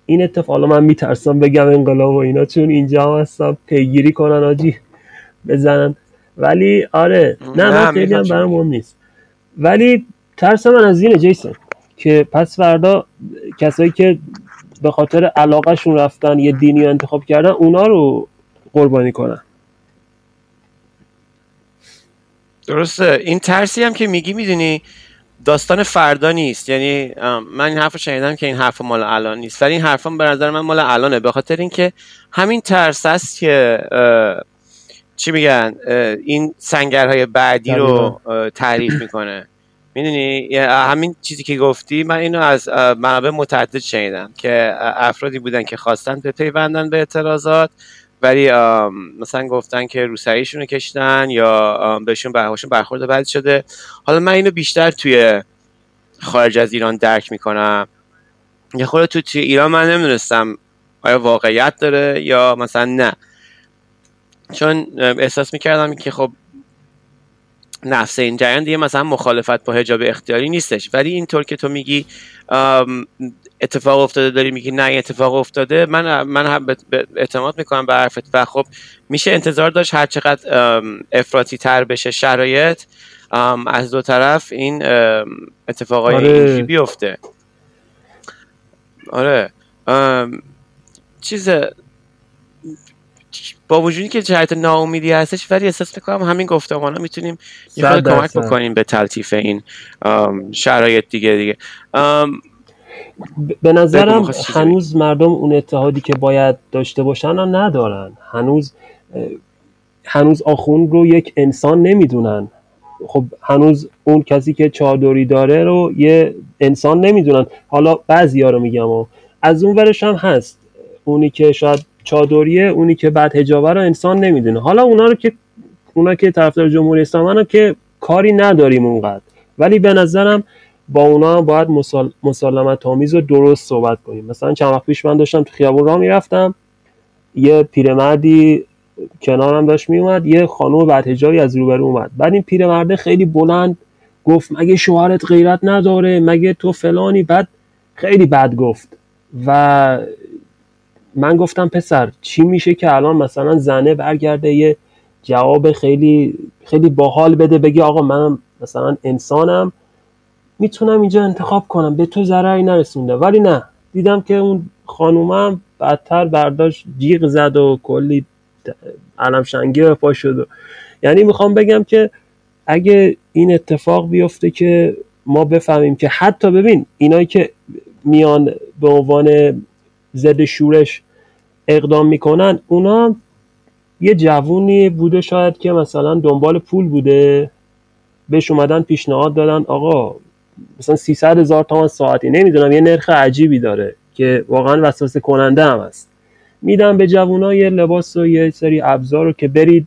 این اتفاق حالا من میترسم بگم انقلاب و اینا چون اینجا هم هستم پیگیری کنن آجی بزنن. ولی آره نه من خیلی هم برام مهم نیست. ولی ترس من از اینه جیسون که پس فردا کسایی که به خاطر علاقهشون رفتن یه دینی رو انتخاب کردن اونا رو قربانی کنن. درسته. این ترسی هم که میگی می‌دونی داستان فردا نیست. یعنی من این حرف رو شنیدم که این حرف مال الان نیست. ولی این حرف به نظر من مال الانه. به خاطر اینکه همین ترس است که چی میگن؟ این سنگرهای بعدی رو تعریف می‌کنه. می‌دونی؟ همین چیزی که گفتی من اینو از منابع متعدد شنیدم که افرادی بودن که خواستن به پیوندن به اعتراضات ولی مثلا گفتن که روسریشون رو کشیدن یا بهشون برخوشون برخورد بعد شده. حالا من اینو بیشتر توی خارج از ایران درک می‌کنم. یه خود تو توی ایران من نمی‌دونستم آیا واقعیت داره یا مثلا نه. چون احساس می‌کردم که خب نفس این جریان دیگه مثلا مخالفت با حجاب اختیاری نیستش. ولی اینطور که تو میگی اتفاق افتاده داری میگی نه اتفاق افتاده من من هم اعتماد می‌کنم به حرفت و خب میشه انتظار داشت هر چقدر افراطی تر بشه شرایط از دو طرف این اتفاقای آره. اینجوری بیفته. آره. چیز با وجودی که جهت ناامیدی هستش ولی احساس می‌کنم همین گفتمان ها می‌تونیم یه کمک بکنیم به تلطیف این شرایط دیگه دیگه. به نظرم هنوز مردم اون اتحادی که باید داشته باشن هم ندارن. هنوز هنوز آخون رو یک انسان نمی‌دونن. خب هنوز اون کسی که چادری داره رو یه انسان نمی‌دونن. حالا بعضی ها رو میگم و از اون ورش هم هست. اونی که شاید چادریه اونی که بعد هجابه رو انسان نمی‌دونه. حالا اونا رو که اونا که طرفدار جمهوری اسلامی که کاری نداریم اونقدر. ولی به نظرم با اونا باید مسال... مسالمت آمیز و درست صحبت کنیم. مثلا چند وقت پیش من داشتم تو خیابون راه می‌رفتم. یه پیرمردی کنارم داشت میومد یه خانم بعد هجابی از روبرو اومد. بعد این پیرمرده خیلی بلند گفت مگه شوهرت غیرت نداره؟ مگه تو فلانی؟ بعد خیلی بد گفت. و من گفتم پسر چی میشه که الان مثلا زنه برگرده یه جواب خیلی خیلی باحال بده بگی آقا من مثلا انسانم می‌تونم اینجا انتخاب کنم به تو ضرری نرسونده. ولی نه دیدم که اون خانومم بدتر برداشت جیغ زد و کلی علم شنگی به پا شد. و یعنی می‌خوام بگم که اگه این اتفاق بیفته که ما بفهمیم که حتی ببین اینایی که میان به عنوان ضد شورش اقدام می‌کنن اونا یه جوونی بوده شاید که مثلا دنبال پول بوده. بهش اومدن پیشنهاد دادن آقا مثلا 300 هزار تومان ساعتی نمی‌دونم یه نرخ عجیبی داره که واقعا وسوسه کننده هم هست. میدم به جوونا یه لباس و یه سری ابزار رو که برید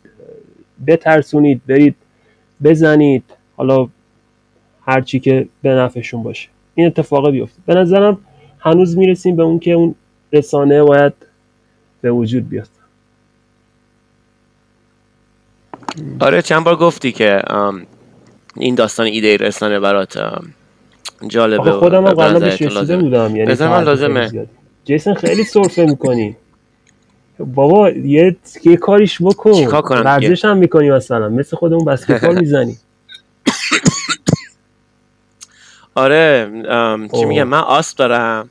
بترسونید برید بزنید. حالا هرچی که به نفعشون باشه. این اتفاق بیفته. به نظرم هنوز می‌رسیم به اون که اون رسانه باید به وجود بیاد. آره چند بار گفتی که این داستان ایده رسانه برات جالبه خودم هم قبلا بهش بودم یعنی من لازمه. جیسن خیلی سرفه می‌کنی. بابا یه, یه کاریش بکن. ورزش هم می‌کنی مثلا. مثل خودمون بسکتبال می‌زنی. آره چی میگم؟ من آسپ دارم.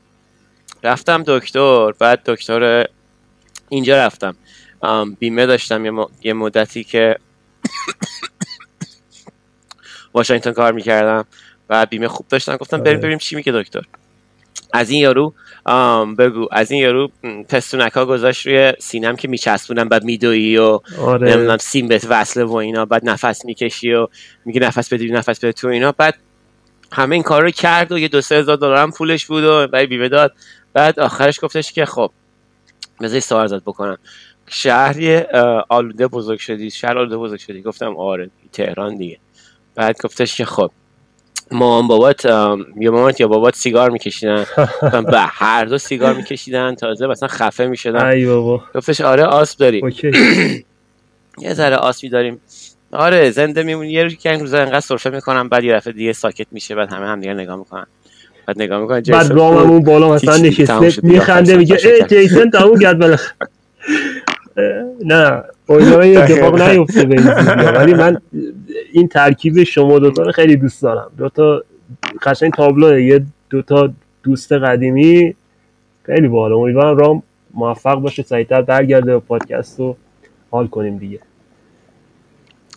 رفتم دکتر بعد دکتر اینجا رفتم. بیمه داشتم یه, مدتی که واشنگتن کار می‌کردم و بیمه خوب داشتم. گفتم بریم آره. بریم چی میگه دکتر. از این یارو بگو. از این یارو پستونک ها گذاشت روی سینم که میچسبونم بعد میدویی و آره. نمی‌دونم سیم بهت وصله و اینا بعد نفس می‌کشی و میگه نفس بدی نفس بده تو اینا. بعد همه این کار رو کرد و یه دو سه هزار دلار هم پولش بود و بیمه داد. بعد آخرش گفتش که خب بذاری سوال زد بکنم. شهری آلوده بزرگ شدی. شهر آلوده بزرگ شدی. گفتم آره تهران دیگه. بعد گفتش که خب مامان بابات یا مامات یا بابات سیگار میکشیدن. به هر دو سیگار میکشیدن. تازه مثلا خفه می‌شدن. ای بابا. گفتش آره آسب داریم. یه ذره آسبی داریم. آره زنده میمونی. یه روزی که روزا انقدر سرفه می‌کنم. بعد یه دفعه دیگه ساکت میشه. بعد همه هم دیگه نگاه می‌کنن. بعد نگاه می‌کنن بعد راممون بالا مثلا نشسته میخنده میگه ای جیسن تموم کرد بالاخره. نه امیدوارم اتفاق نیفته به این ولی من این ترکیب شما دوتا رو خیلی دوست دارم. دوتا قشنگ تابلو یه دوتا دوست قدیمی. خیلی بالا امیدوارم رام موفق باشه سریعتر برگرده به پادکست رو حال کنیم دیگه.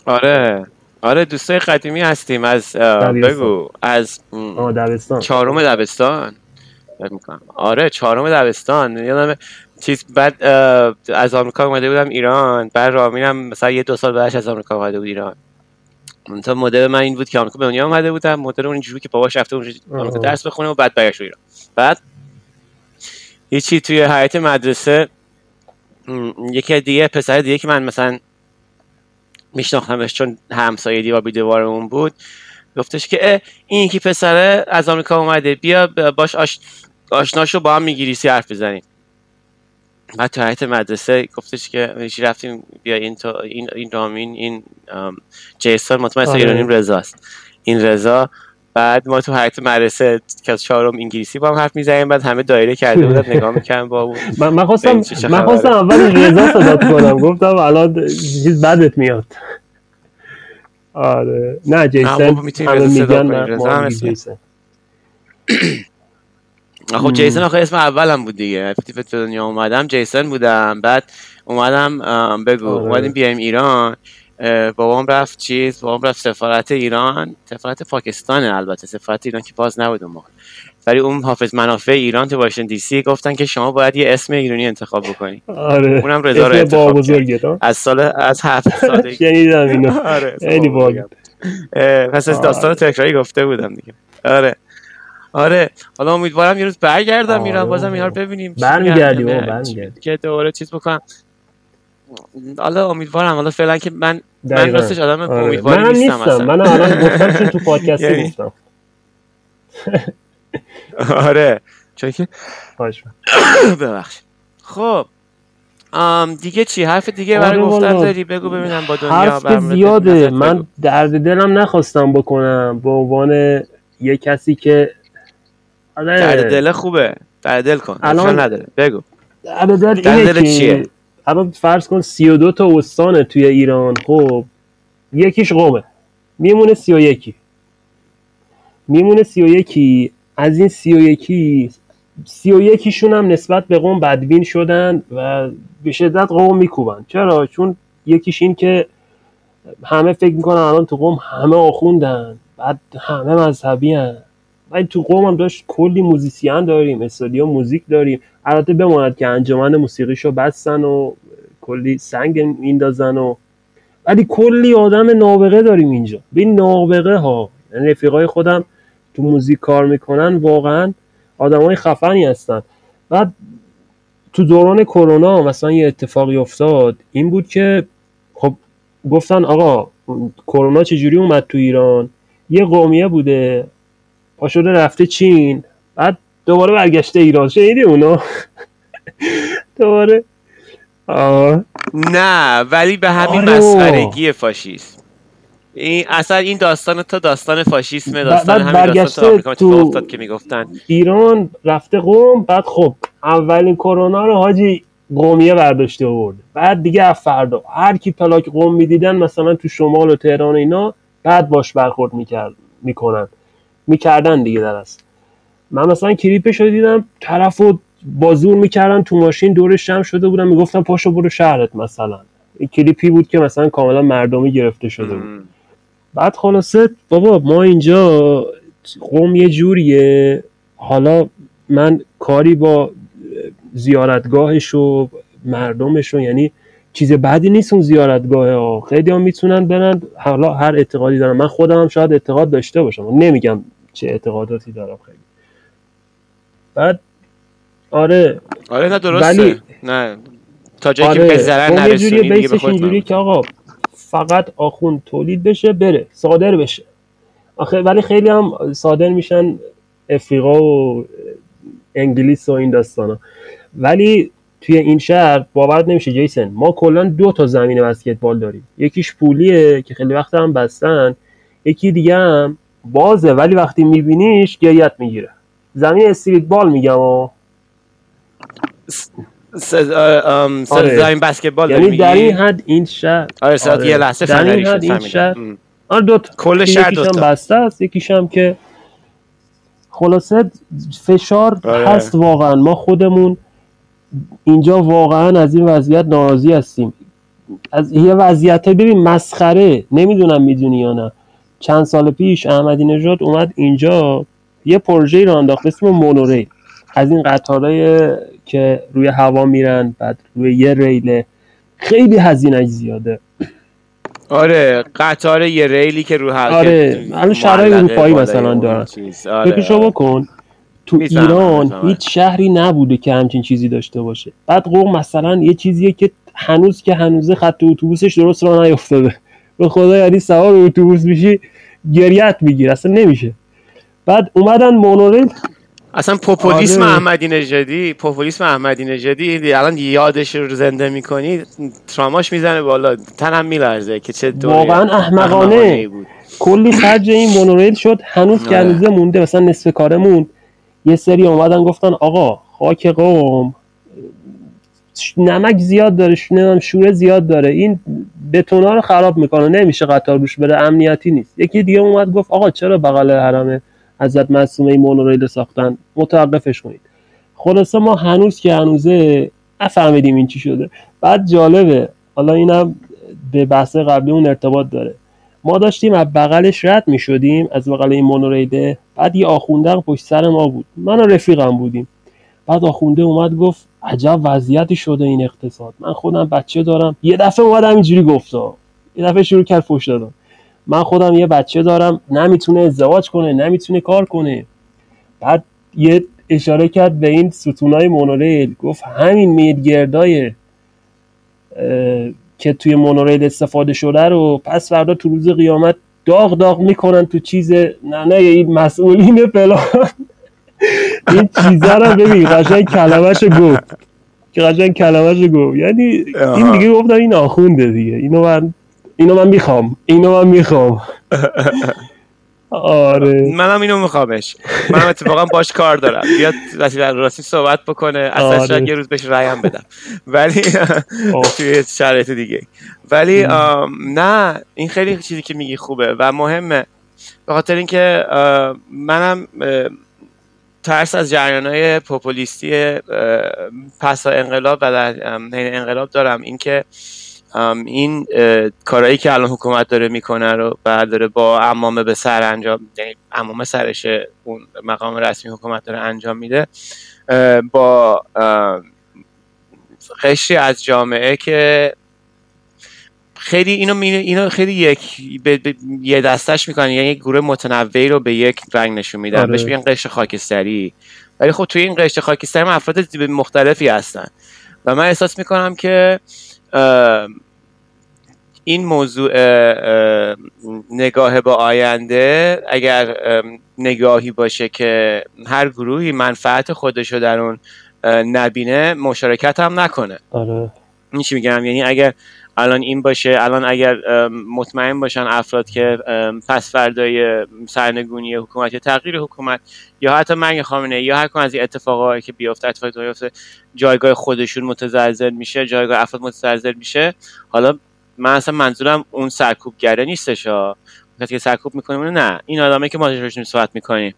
آره. آره دوستای قدیمی هستیم از بگو از دبستان چهارم دبستان. آره چهارم دبستان. یادم چیز بعد از آمریکا اومده بودم ایران. بعد رامینم مثلا یه دو سال بعدش از آمریکا اومده بود ایران. تا مدل من این بود که آمریکا به دنیا اومده بودم. مدل اون اینجوری که باباش رفته اونجا آمریکا درس بخونه و بعد برگشت ایران. بعد یه چی توی حیات مدرسه یکی دیگه پسر دیگه که من مثلا میشناختمش چون همسایه دیوار بی اون بود. گفتش که این یکی پسره از آمریکا اومده بیا باش آش... آشناشو با هم میگیریسی حرف بزنیم بعد تو حیات مدرسه گفتش که رفتیم؟ بیا این تو این این رامین این جیسون مطمئن آره. ایرانی رضاست. این رضا بعد ما تو حیات مدرسه که از چهارم انگلیسی با هم حرف می‌زنیم بعد همه دایره کرده بودن نگاه می‌کنم با اون من من خواستم من خواستم اول رضا صدا کنم گفتم الان چیز بدت میاد. آره. نه جیسن همه میگن جیسن. خب جیسن آخه اسم اولم بود دیگه. وقتی به دنیا اومدم جیسن بودم. بعد اومدم بگو آره. اومدیم بیایم ایران. بابام رفت چیز بابام رفت سفارت ایران. سفارت پاکستان البته سفارت ایران که باز نبود اون موقع. ولی اون حافظ منافع ایران تو واشنگتن دی سی گفتن که شما باید یه اسم ایرانی انتخاب بکنی. آره. اونم رضا رو انتخاب از سال از هفت سالگی. شنیدم اینو آره خیلی باحال. پس از داستان تکراری گفته بودم دیگه. آره. آره. حالا امیدوارم یه روز برگردم آره. میرم بازم اینا رو ببینیم برمیگردی بابا برمیگردی. که دوباره چیز بکنم. حالا امیدوارم حالا فعلا که من من راستش آدم آره. امیدواری من نیستم نیستم. من الان گفتم چون تو پادکست یعنی؟ نیستم. آره. چون که ببخشید. خب. دیگه چی؟ حرف دیگه برای آره گفتن داری؟ بگو ببینم با دنیا حرف زیاده. من درد دلم نخواستم بکنم. به عنوان یه کسی که آره. درد دل خوبه. درد دل کن. الان نداره. بگو. درد دل اینه که چیه؟ الان فرض کن 32 تا استانه توی ایران خب یکیش قومه. میمونه 31 میمونه 31 از این 31 سی و یکیشون هم نسبت به قوم بدبین شدن و به شدت قوم میکوبن. چرا؟ چون یکیش این که همه فکر می‌کنن الان تو قوم همه آخوندن بعد همه مذهبی هن. ولی تو قوم هم داشت کلی موزیسیان داریم استادیو موزیک داریم. البته بماند که انجمن موسیقیشو بستن و کلی سنگ میندازن و ولی کلی آدم نابغه داریم اینجا. بین نابغه ها یعنی رفیقای خودم تو موزیک کار می‌کنن واقعا های خفنی هستن. بعد تو دوران کرونا مثلا یه اتفاقی افتاد. این بود که خب گفتن آقا کرونا چجوری اومد تو ایران؟ یه قومیه بوده. پاشده رفته چین. بعد دوباره برگشته ایران. شنیدی اونا دوباره. آه. نه ولی به همین آره. مسخرگی فاشیست. این اصلا این داستان تا داستان فاشیسم داستان همین داستان تو تو افتاد که می‌گفتن. ایران رفته قوم بعد خب اولین کرونا رو حاجی قومیه برداشته آورد. بعد دیگه از فردا هر کی پلاک قوم می‌دیدن مثلا تو شمال و تهران اینا بعد باش برخورد می‌کرد می‌کنن. می‌کردن دیگه در است من مثلا کلیپش رو دیدم طرف رو بازور می‌کردن تو ماشین دورش جمع شده بودن می‌گفتن پاشو برو شهرت مثلا. این کلیپی بود که مثلا کاملا مردمی گرفته شده بود. بعد خلاصه بابا ما اینجا قوم یه جوریه. حالا من کاری با زیارتگاهش و مردمش و یعنی چیز بعدی نیست اون زیارتگاه ها. خیلی هم می‌تونن برن. حالا هر اعتقادی دارن من خودم هم شاید اعتقاد داشته باشم. نمیگم چه اعتقاداتی دارم خیلی. بعد آره. آره نه درسته. ولی... نه. تا جایی آره. که به ضرر نرسونی اینجوری که آقا فقط آخون تولید بشه بره. صادر بشه. آخه ولی خیلی هم صادر میشن افریقا و انگلیس و این داستانا. ولی توی این شهر باور نمیشه جیسن ما کلا دو تا زمین بسکتبال داریم. یکیش پولیه که خیلی وقت هم بستن. یکی دیگه هم بازه ولی وقتی میبینیش گریت می‌گیره. زمین استریت بال میگم و آره. زمین بسکتبال یعنی در این حد این شهر آره آره. یه لحظه در این حد این شهر آره دو کل شهر دو تا. بسته است یکیش هم که خلاصه فشار آره. هست واقعا. ما خودمون اینجا واقعا از این وضعیت ناراضی هستیم. از یه وضعیت ببین مسخره نمی‌دونم می‌دونی یا نه. چند سال پیش احمدی نژاد اومد اینجا یه پروژه را انداخت اسم مونوری از این قطارهای که روی هوا میرن بعد روی یه ریله. خیلی هزینه زیاده. آره قطار یه ریلی که رو هر آره الان شهرهای اروپایی مثلا دارن. آره. فکرشو بکن. تو ایران. هیچ شهری نبوده که همچین چیزی داشته باشه بعد قوم مثلا یه چیزیه که هنوز که هنوز خط اتوبوسش درست راه نیفتاده به خدا یعنی سوار اتوبوس میشی گریت میگیر اصلا نمیشه بعد اومدن مونوریل اصلا پوپولیسم آره. احمدی نژادی پوپولیسم احمدی نژادی الان یادش رو زنده می‌کنی تراماش می‌زنه بالا تنم میلرزه که چه واقعا احمقانه. احمقانه‌ای بود کلی خرج این مونوریل شد هنوز که آره. هنوزه مونده مثلا نصف کاره موند یه سری اومدن گفتن آقا خاک قوم نمک زیاد داره نمی‌دونم شوره زیاد داره این بتونا رو خراب می‌کنه نمیشه قطار روش بره امنیتی نیست. یکی دیگه اومد گفت آقا چرا بغل حرم حضرت معصومه مونوریل ساختن؟ متوقفش کنید. خلاصه ما هنوز که هنوزه نفهمیدیم این چی شده. بعد جالبه حالا اینم به بحث قبلی اون ارتباط داره. ما داشتیم از بغلش رد می شدیم از بغل این مونوریله بعد یه آخونده پشت سر ما بود. من و رفیقم بودیم. بعد آخونده اومد گفت عجب وضعیتی شده این اقتصاد. من خودم بچه دارم. یه دفعه اومد همینجوری گفت. یه دفعه شروع کرد فوش دادم من خودم یه بچه دارم. نمی‌تونه ازدواج کنه نمی‌تونه کار کنه. بعد یه اشاره کرد به این ستونای مونوریل گفت همین میدگردای اه، که توی مونوریل استفاده شده رو پس فردا تو روز قیامت داغ داغ می‌کنن تو چیز نه نه این مسئولین فلان. این چیزا رو ببین قشنگ کلمش گفت. که قشنگ کلمش گفت. یعنی این. دیگه گفتم این آخونده دیگه. اینو من اینو من می‌خوام. اینو من می‌خوام. آره. منم اینو میخوامش. منم اتفاقا باش کار دارم. بیاد راستی صحبت بکنه. اصلا آره. شاید یه روز بهش رایم بدم. ولی. توی شرایط دیگه. ولی نه این خیلی چیزی که میگی خوبه و مهمه. به خاطر اینکه منم ترس از جریان های پوپولیستی اه، پس از انقلاب و در حین انقلاب دارم. اینکه این کارهایی که الان حکومت داره می‌کنه رو برداره با امامه به سر انجام یعنی امامه سرشه اون مقام رسمی حکومت داره انجام میده. با قشری از جامعه که خیلی اینو می- اینو خیلی یک به, به- یه دستش می‌کنن یعنی یک گروه متنوعی رو به یک رنگ نشون میدن. آره. بهش میگن قشر خاکستری. ولی خب توی این قشر خاکستری افراد مختلفی هستن. و من احساس می‌کنم که این موضوع اه، نگاه به آینده اگر نگاهی باشه که هر گروهی منفعت خودشو در اون نبینه مشارکت هم نکنه. آره. این چی میگم؟ یعنی اگر الان این باشه الان اگر مطمئن باشن افراد که پس فردای سرنگونی حکومت یا تغییر حکومت یا حتی مرگ خامنه یا هر کدوم از این اتفاقایی که بیفته اتفاقی بیفته جایگاه خودشون متزلزل میشه جایگاه افراد متزلزل میشه. حالا من اصلا منظورم اون سرکوبگره نیستش ها. که سرکوب می‌کنیم نه. این آدمایی که ما راجعشون صحبت می‌کنیم.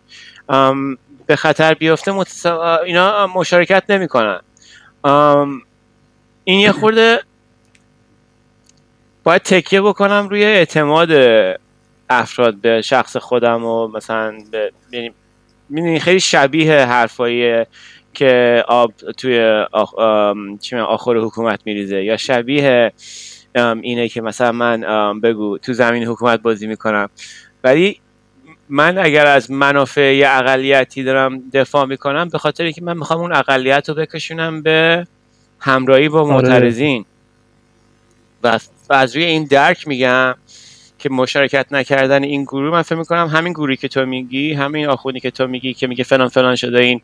به خطر بیفته متس... اینا مشارکت نمی‌کنن. این یه خورده باید تکیه بکنم روی اعتماد افراد به شخص خودم و مثلا به یعنی خیلی شبیه حرفایی که آب توی آخ... آخر حکومت میریزه. یا شبیه اینه که مثلا من بگو تو زمین حکومت بازی می‌کنم. ولی من اگر از منافع یه اقلیتی دارم دفاع می‌کنم به خاطر اینکه من می‌خوام اون اقلیت رو بکشونم به همراهی با آره. معترضین. و و از روی این درک میگم که مشارکت نکردن این گروه من فکر می‌کنم همین گروهی که تو میگی همین آخونی که تو میگی که میگه فلان فلان شده این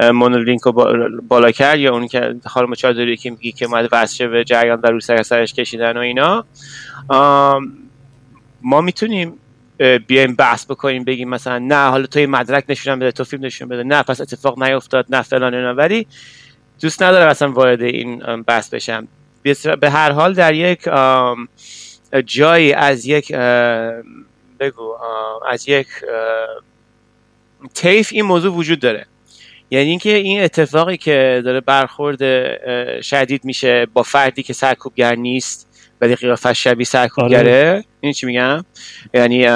مونولینک رو با- بالا کرد یا اون که خانم چادری که میگی که اومد وسشه به جریان در رو سر سرش کشیدن و اینا. ما می‌تونیم بیایم بحث بکنیم بگیم مثلا نه حالا تو مدرک نشونم بده تو فیلم نشون بده نه پس اتفاق نیفتاد نه فلان اینا. ولی دوست ندارم اصلا وارد این بحث بشم. به هر حال در یک جایی از یک بگو از یک طیف این موضوع وجود داره. یعنی اینکه این اتفاقی که داره برخورد شدید میشه با فردی که سرکوبگر نیست ولی قیافش شبیه سرکوبگره. این چی میگم؟ یعنی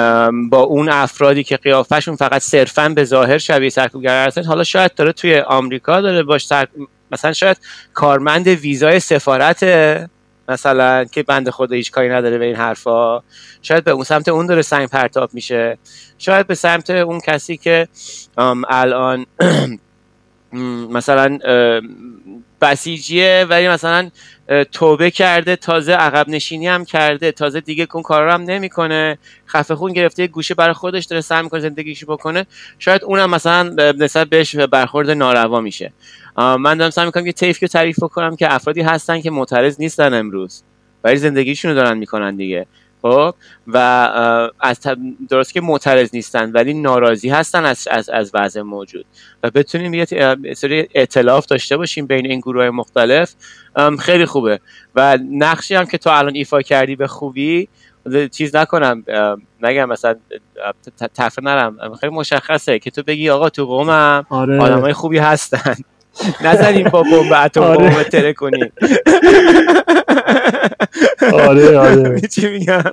با اون افرادی که قیافشون فقط صرفا به ظاهر شبیه سرکوبگر هستن حالا شاید داره توی آمریکا داره باش سر... مثلا شاید کارمند ویزای سفارت مثلا که بند خود هیچ کاری نداره به این حرفا شاید به اون سمت اون داره سنگ پرتاب میشه. شاید به سمت اون کسی که الان مثلا بسیجیه ولی مثلا توبه کرده تازه عقب نشینی هم کرده تازه دیگه اون کارا هم نمی‌کنه خفه خون گرفته گوشه برای خودش داره سعی می‌کنه زندگیشو بکنه. شاید اونم مثلا نسبت بهش برخورد ناروا میشه. من دارم سعی می‌کنم یه تیف که تعریف بکنم که افرادی هستن که معترض نیستن امروز ولی زندگیشون رو دارن می‌کنن دیگه. خب؟ و از درست که معترض نیستن ولی ناراضی هستن از از, از وضع موجود. و بتونیم یه سری اطلاف داشته باشیم بین این گروه های مختلف خیلی خوبه. و نقشی هم که تو الان ایفا کردی به خوبی چیز نکنم نگم مثلا تفره نرم. خیلی مشخصه که تو بگی آقا تو قومم آره. آدم های خوبی هستن. نزنیم با بمب اتم آره. تره کنیم. آره آره. چی میگم؟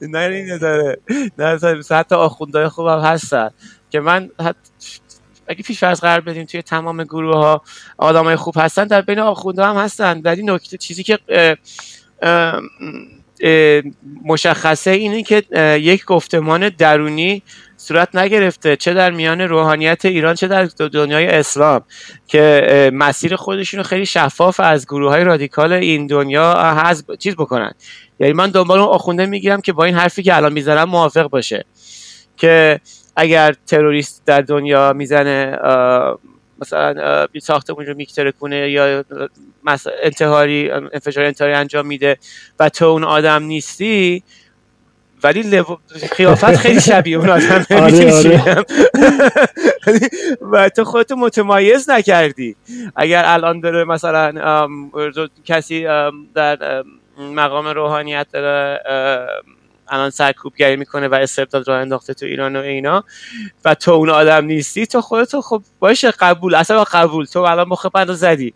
نه این نظره نه حتی آخوندهای خوبم هستن. که من اگه پیش فرض قرار بدیم توی تمام گروه ها آدم خوب هستن در بین آخونده هم هستن. ولی نکته چیزی که مشخصه اینه که یک گفتمان درونی صورت نگرفته. چه در میان روحانیت ایران چه در دنیای اسلام که مسیر خودشون خیلی شفاف از گروه های رادیکال این دنیا هز چیز بکنن. یعنی من دنبال اون آخونده می‌گیرم که با این حرفی که الان می‌زنم موافق باشه. که اگر تروریست در دنیا می‌زنه مثلا ساختمون رو میکتره کنه یا انتحاری انفجار انتحاری انجام میده و تو اون آدم نیستی ولی لو... خیافت خیلی شبیه اون آدم آره آره. و تو خودتو متمایز نکردی اگر الان داره مثلا کسی در مقام روحانیت داره الان سرکوبگری می‌کنه و استبداد راه انداخته تو ایران و اینا. و تو اون آدم نیستی تو خودتو خب باشه قبول اصلا قبول. تو الان مخ زدی.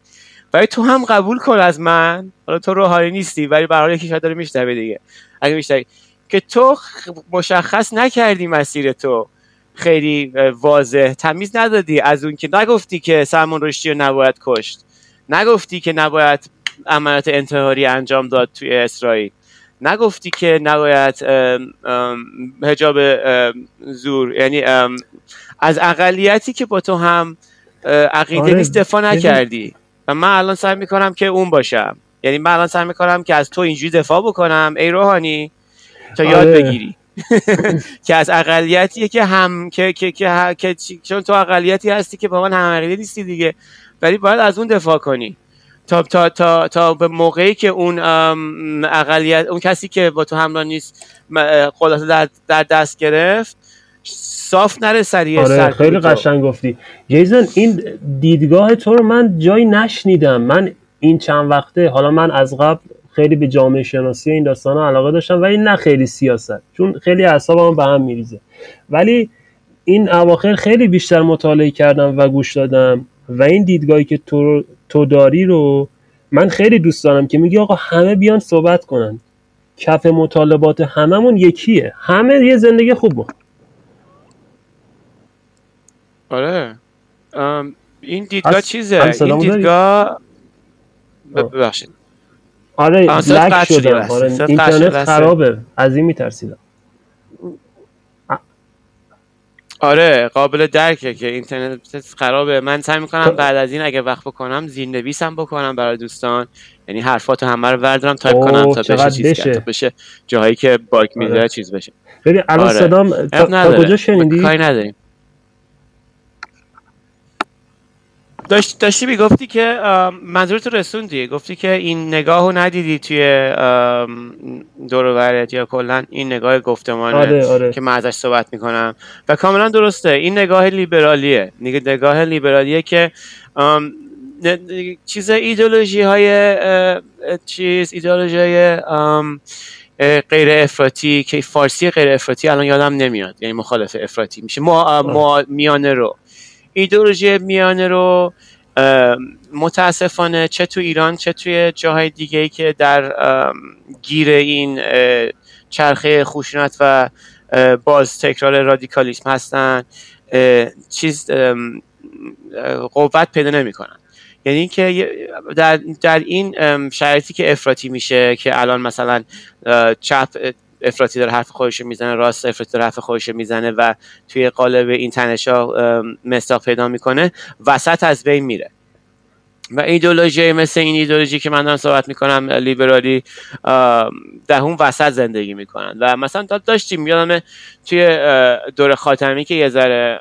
ولی تو هم قبول کن از من. حالا تو روحانی نیستی ولی برای یکی شاید داره میشنوه دیگه. اگه میشنوی که تو مشخص نکردی مسیر تو. خیلی واضح. تمیز ندادی از اون که نگفتی که سلمان رشدی رو نباید کشت. نگفتی که نباید عملیات انتحاری انجام داد توی اسرائیل. نگفتی که نباید هجاب زور یعنی از اقلیتی که با تو هم عقیده آره. نیست دفاع نکردی. و من الان سعی می‌کنم که اون باشم. یعنی من الان سعی می‌کنم که از تو اینجوری دفاع بکنم ای روحانی تا یاد آره. بگیری. که از اقلیتیه که هم که که که, که چون تو اقلیتی هستی که با من هم عقیده نیستی دیگه. ولی باید از اون دفاع کنی. تا تا تا تا به موقعی که اون اقلیت اون کسی که با تو همراه نیست خلاصه در, در دست گرفت صاف نره سریع آره خیلی قشنگ گفتی. جیزن این دیدگاه تو رو من جایی نشنیدم. من این چند وقته حالا من از قبل خیلی به جامعه شناسی این داستان علاقه داشتم ولی نه خیلی سیاست چون خیلی اعصابم به هم میریزه. ولی این اواخر خیلی بیشتر مطالعه کردم و گوش دادم و این دیدگاهی که تو, تو داری رو من خیلی دوست دارم که میگی آقا همه بیان صحبت کنن. کف مطالبات هممون یکیه. همه یه زندگی خوب آره. این دیدگاه چیزه؟ این دیدگاه ببخشید. آره لک شده آره اینترنت خرابه. از این میترسیدم. آره قابل درکه که اینترنت خرابه من سعی می‌کنم خب. بعد از این اگه وقت بکنم زیرنویسم بکنم برای دوستان یعنی حرفاتو همه رو وردارم تایپ کنم تا بشه چیز بشه. تا بشه جاهایی که باک می‌ذاره آره. چیز بشه ببین الان آره. صدام تا, کجا شنیدی کاری نداریم داشت داشتی می‌گفتی که منظورت رسوندی؟ گفتی که این نگاه رو ندیدی توی دورورت یا کلا این نگاه گفتمانه آره، آره. که من ازش صحبت می‌کنم. و کاملا درسته. این نگاه لیبرالیه. نگاه لیبرالیه که چیز ایدولوژی های چیز ایدولوژی های غیر افراطی که فارسی غیر افراطی الان یادم نمیاد. یعنی مخالف افراطی میشه. ما میانه رو. ایدولوژی میانه رو متاسفانه چه تو ایران چه توی جاهای دیگه ای که در گیر این چرخه خوشونت و باز تکرار رادیکالیسم هستن چیز قوت پیدا نمی‌کنن. یعنی اینکه در, در این شرایطی که افراطی میشه که الان مثلا چپ افراطی داره حرف خودش می‌زنه راست افراطی داره حرف خودش می‌زنه و توی قالب این تنشا مستاق پیدا می‌کنه وسط از بین میره. و ایدولوژی مثل این ایدولوژی که من دارم صحبت می‌کنم لیبرالی در اون وسط زندگی می‌کنن. و مثلا داشتیم یادمه توی دور خاتمی که یه ذره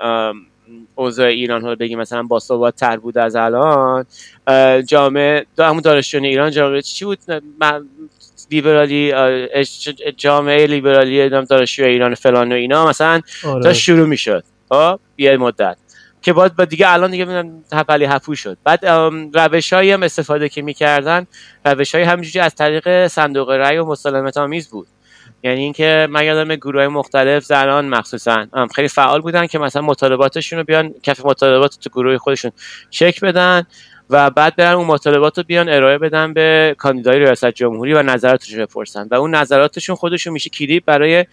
اوضاع ایران رو بگیم مثلا با ثبات تر بود از الان جامعه همون دانشجویان ایران جامعه چی بود؟ لیبرالی جامعه لیبرالی دانشجوی ایران فلان و اینا. مثلا آره. داشت شروع می‌شد. خب یه مدت. که باید با دیگه الان دیگه هپلی هفو شد. بعد روش هایی هم استفاده که می‌کردن روش های همینجوری از طریق صندوق رأی و مسالمت آمیز بود. یعنی اینکه من یادم گروه مختلف زنان مخصوصا خیلی فعال بودن که مثلا مطالباتشون رو بیان کف مطالبات تو گروه خودشون چک بدن. و بعد برن اون مطالبات رو بیان ارائه بدن به کاندیدای ریاست جمهوری و نظراتشون بپرسن. و اون نظراتشون خودشون میشه کلیپ برای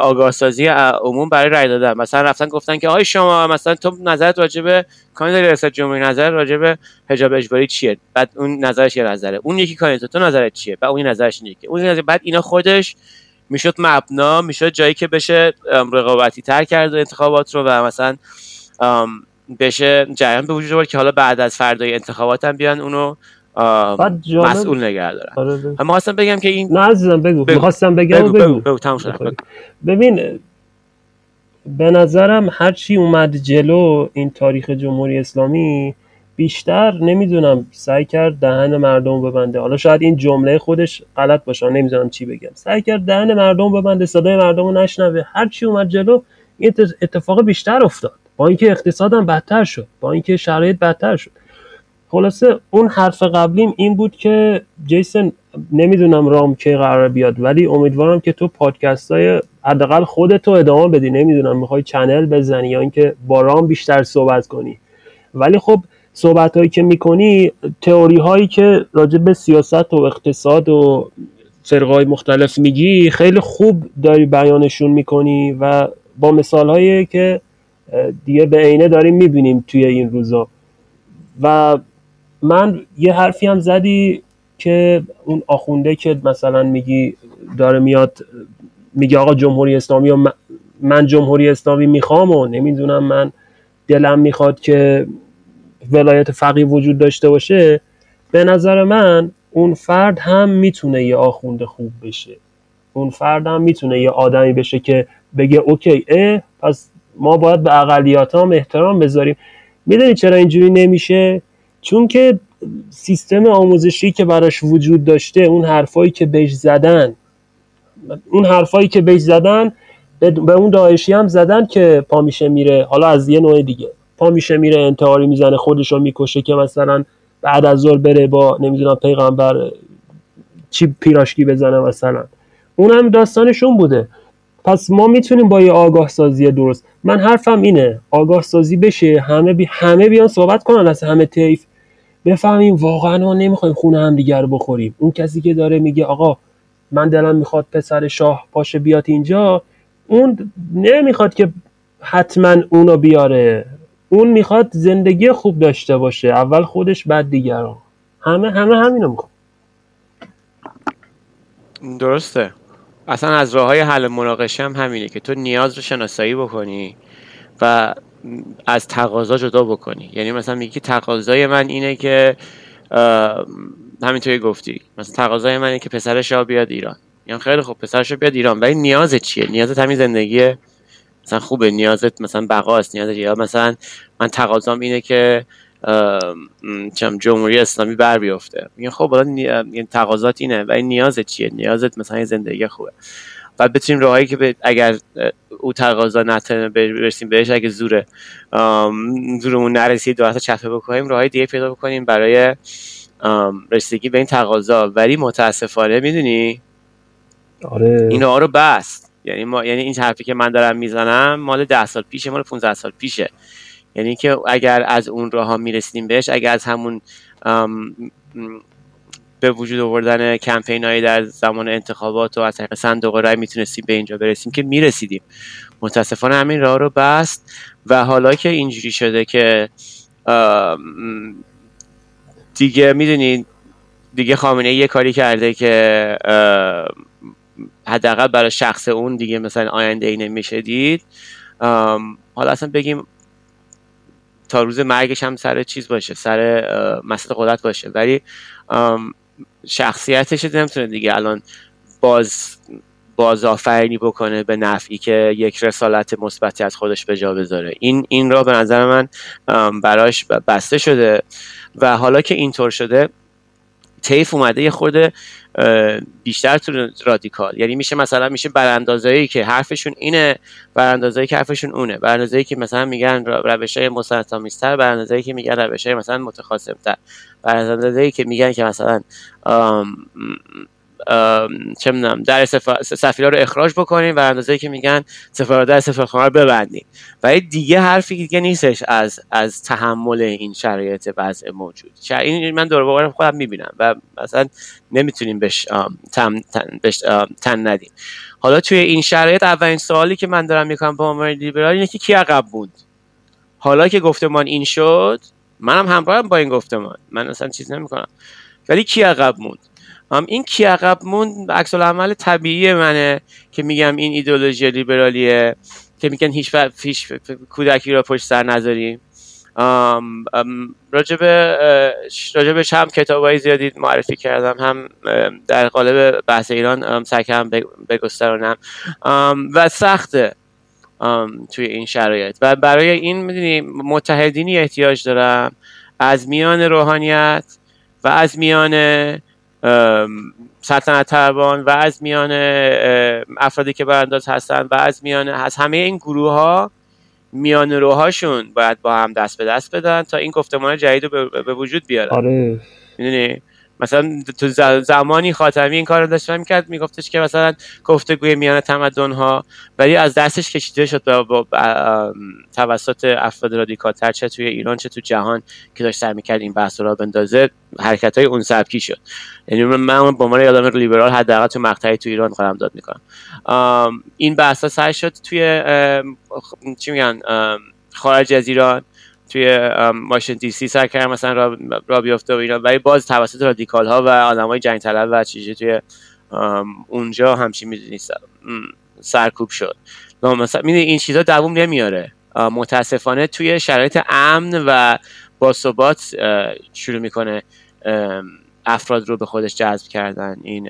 آگاه سازی عموم برای رای دادن. مثلا رفتن گفتن که آی شما مثلا تو نظرت راجع به کاندیدای ریاست جمهوری نظر راجع به حجاب اجباری چیه؟ بعد اون نظرش یه نظره. اون یکی کاندیدات تو نظرت چیه؟ بعد اون نظرش اینه اون نظر بعد اینا خودش می‌شد مبنا می‌شد جایی که بشه رقابتی تر کرد انتخابات رو و مثلا بشه جریان به وجود آورد که حالا بعد از فردای انتخابات هم بیان اونو مسئول نگه دارن آره اما خواستم بگم که این نه عزیزم بگو, بگو. می‌خواستم بگم بگو, بگو. بگو. بگو. ببین به نظرم هرچی اومد جلو این تاریخ جمهوری اسلامی بیشتر نمی‌دونم سعی کرد دهن مردم ببنده حالا شاید این جمله خودش غلط باشه نمی‌دونم چی بگم سعی کرد دهن مردم ببنده صدای مردم رو نشنوه هرچی اومد جلو این اتفاق بیشتر افتاد با اینکه اقتصادم بدتر شد با اینکه شرایط بدتر شد. خلاصه اون حرف قبلیم این بود که جیسن نمی‌دونم رام که قرار بیاد ولی امیدوارم که تو پادکست های حداقل خودتو ادامه بدی. نمی‌دونم می‌خوای چنل بزنی یا اینکه با رام بیشتر صحبت کنی. ولی خب صحبت هایی که می‌کنی تئوری هایی که راجع به سیاست و اقتصاد و فرقای مختلف میگی خیلی خوب داری بیانشون می‌کنی و با مثال هایی که دیگه به عینه داریم می‌بینیم توی این روزا. و من یه حرفی هم زدی که اون آخونده که مثلا میگی داره میاد میگه آقا جمهوری اسلامی و من جمهوری اسلامی می‌خوام و نمی‌دونم من دلم می‌خواد که ولایت فقیه وجود داشته باشه. به نظر من اون فرد هم می‌تونه یه آخونده خوب بشه. اون فرد هم می‌تونه یه آدمی بشه که بگه اوکی اه پس ما باید به اقلیات هم احترام بذاریم. می‌دونی چرا اینجوری نمیشه؟ چون که سیستم آموزشی که براش وجود داشته اون حرفایی که بهش زدن اون حرفایی که بهش زدن به اون داعشی هم زدن که پا میشه میره. حالا از یه نوع دیگه. پا میشه میره انتحاری می‌زنه خودش رو می‌کشه که مثلا بعد از ظهر بره با نمی‌دونم پیغمبر چی پیراشکی بزنه مثلا. اونم داستانشون بوده. پس ما می‌تونیم با یه آگاه سازی درست. من حرفم اینه آگاه سازی بشه همه بی همه بیان صحبت کنن از همه طیف. بفهمیم واقعا ما نمی‌خوایم خونه هم دیگر رو بخوریم. اون کسی که داره میگه آقا من دلم می‌خواد پسر شاه پاشه بیاد اینجا اون نمی‌خواد که حتما اونو بیاره. اون می‌خواد زندگی خوب داشته باشه اول خودش بعد دیگران. همه همه همینو می‌خواد درسته. اصلا از راه های حل مناقشه هم همینه که تو نیاز رو شناسایی بکنی و از تقاضا جدا بکنی. یعنی مثلا میگی تقاضای من اینه که همینطوری گفتی. مثلا تقاضای من اینه که پسرش را بیاد ایران. یعنی خیلی خوب پسرش رو بیاد ایران. ولی نیازت چیه؟ نیازت همین زندگی مثلا خوبه. نیازت مثلا بقاست. نیازت یا مثلا من تقاضام اینه که جمهوری اسلامی بر بیفته. میگن خب حالا. تقاضات اینه ولی نیازت چیه؟ نیازت مثلا زندگی خوبه. و بتونیم راهایی که اگر او تقاضا نتونه برسیم بهش اگه زوره زورمون نرسید دو چپه بکنیم راههای دیگه پیدا بکنیم برای رسیدگی به این تقاضا. ولی متاسفانه می‌دونی؟ آره. این رو بست. یعنی ما یعنی این حرفی که من دارم می‌زنم مال ده سال پیشه مال 15 سال پیشه. یعنی که اگر از اون راه ها می‌رسیدیم بهش اگر از همون به وجود آوردن کمپین هایی در زمان انتخابات و از طریق صندوق رای می‌تونستیم به اینجا برسیم که می‌رسیدیم. متاسفانه همین راه رو بست و حالا که اینجوری شده که دیگه می‌دونین دیگه خامنه یه کاری کرده که حداقل برای شخص اون دیگه مثلا آینده ای نمیشه دید. حالا اصلا بگیم تا روز مرگش هم سر چیز باشه سر مسئله قدرت باشه. ولی شخصیتش نمی‌تونه دیگه الان باز بازآفرینی بکنه به نفعی که یک رسالت مثبتی از خودش به جا بذاره. این این را به نظر من براش بسته شده. و حالا که اینطور شده تیف اومده یه خورده بیشتر تو رادیکال. یعنی میشه مثلا میشه براندازایی که حرفشون اینه براندازایی که حرفشون اونه. براندازایی که مثلا میگن روش های براندازایی که میگن روش های مثلا متخاصمتر. براندازایی که میگن که مثلا چه می‌دونم در سفیرها رو اخراج بکنیم و اندازه که میگن سفارت در سفارتخانه رو ببندیم. و دیگه حرفی دیگه نیستش از از تحمل این شرایط وضع موجود. این من دور بارم خودم می‌بینم و مثلا نمی‌تونیم بهش تن, تن ندیم. حالا توی این شرایط اولین سوالی که من دارم می‌کنم با عنوان لیبرال اینه که کی عقب بود حالا که گفتمان این شد منم همراهم با این گفتمان. من اصلا چیز نمی‌کنم. ولی کی عقب موند؟ این کی عقب مون عکس العمل طبیعی منه که میگم این ایدولوژی لیبرالیه که میگن هیچ, هیچ کودکی را پشت سر نذاریم. راجب راجب هم کتاب زیادی معرفی کردم. هم در قالب بحث ایران سکم بگسترانم. و سخته توی این شرایط. و برای این می‌دونی متحدینی احتیاج دارم. از میان روحانیت و از میان سلطنت طلبان و از میان افرادی که برانداز هستن و از میان از همه این گروه ها میان روهاشون باید با هم دست به دست بدن تا این گفتمان جدید رو به وجود بیارن. آره. می‌دونی؟ مثلا تو زمانی خاتمی این کار رو داشت می‌کرد میگفتش که مثلا گفتگوی میان تمدن ها ولی از دستش کشیده شد با, توسط افراد رادیکال تر چه توی ایران چه تو جهان که داشت سر می‌کرد این بحث رو بندازه حرکت های اون سبکی شد. یعنی من با عنوان آدم لیبرال حداقل تو مقطعی تو ایران قدم داد می‌کنم. این بحث سر شد توی چی میگن؟ خارج از ایران. توی ماشین دی سی سر کردن مثلا را, را بیفته و اینا. ولی باز توسط رادیکال ها و آدم های جنگ طلب و چیزی توی اونجا همچین می‌دونی سرکوب شد. مثلا این چیزا دووم نمیاره. متاسفانه توی شرایط امن و با ثبات شروع می‌کنه افراد رو به خودش جذب کردن. این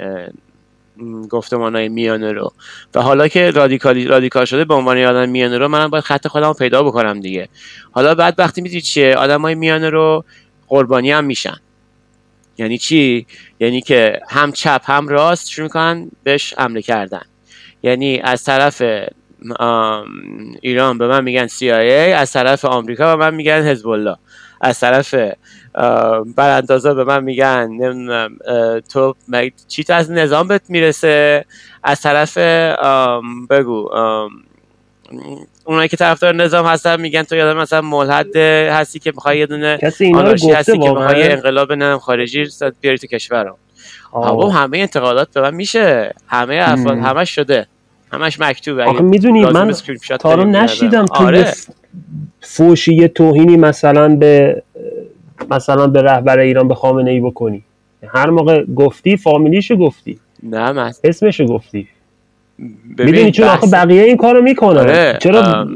گفتمان های میانه رو. و حالا که رادیکالی رادیکال شده به عنوان آدم میانه رو منم باید خط خودم پیدا بکنم دیگه. حالا بعد وقتی می‌دید چیه؟ آدم های میانه رو قربانی هم میشن. یعنی چی؟ یعنی که هم چپ هم راست شروع می‌کنن بهش حمله کردن. یعنی از طرف ایران به من میگن CIA از طرف آمریکا به من میگن حزب الله. از طرف براندازا به من میگن نمی‌دونم تو چی از نظام بهت می‌رسه؟ از طرف بگو اونایی که طرفدار نظام هستن میگن تو یادم مثلا ملحد هستی که می‌خوای یه دونه آنارشی هستی که می‌خوای انقلاب نظام خارجی بیاری تو کشورم. آقا همه انتقادات به من میشه. همه افراد همش شده. همش مکتوبه. آخه می‌دونی من تا رو نشیدم تو آره. فوشی توهینی مثلا به مثلا به رهبر ایران به خامنه ای بکنی. هر موقع گفتی فامیلیشو گفتی. نه من اسمشو گفتی. می‌دونی چون آخه بقیه این کارو می‌کنن؟ آره. چرا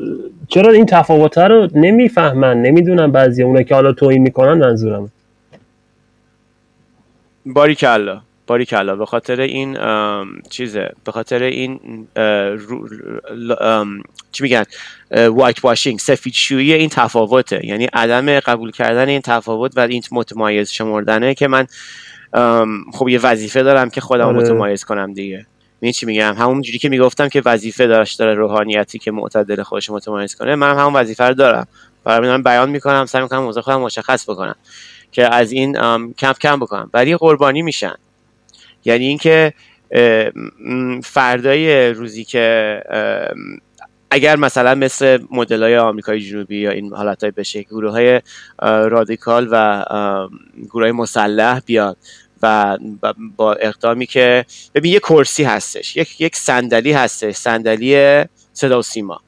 چرا این تفاوت رو نمی‌فهمن؟ نمی‌دونن بعضی اونا که حالا توهین می‌کنن منظورم باری کلا باری کلا به خاطر این چیزه به خاطر این چی میگن؟ وایت واشینگ سفید شویی این تفاوته. یعنی عدم قبول کردن این تفاوت و این متمایز شمردنه که من خب یه وظیفه دارم که خودم آره. متمایز کنم دیگه. می چی میگم؟ همون جوری که می‌گفتم که وظیفه داشت داره روحانیتی که معتدل خودش متمایز کنه من همون وظیفه رو دارم. برای من بیان می‌کنم سعی می‌کنم موضوع خودم مشخص بکنم که از این کم کم بکنم. ولی قربانی میشن. یعنی اینکه فردای روزی که اگر مثلا مثل مدل های آمریکای جنوبی یا این حالت های بشه گروه های رادیکال و گروه های مسلح بیاد و با اقدامی که ببین یه کرسی هستش یک یک صندلی هستش صندلی صدا و سیما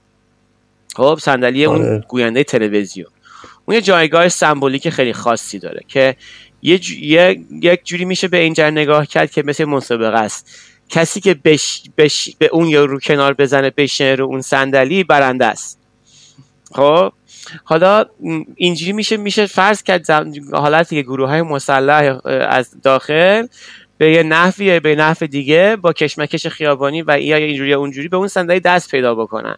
خب صندلی اون آره. گوینده تلویزیون اون یه جایگاه سمبولیک خیلی خاصی داره که یه, یک جوری میشه به اینجا نگاه کرد که مثل مسابقه است. کسی که بش... بش... به اون یا رو کنار بزنه بشنه رو اون صندلی برنده است. خب؟ حالا اینجوری میشه میشه فرض کرد حالتی که گروه های مسلح از داخل به یه نحوی به نحو دیگه با کشمکش خیابانی و یا اینجوری اونجوری به اون صندلی دست پیدا بکنن.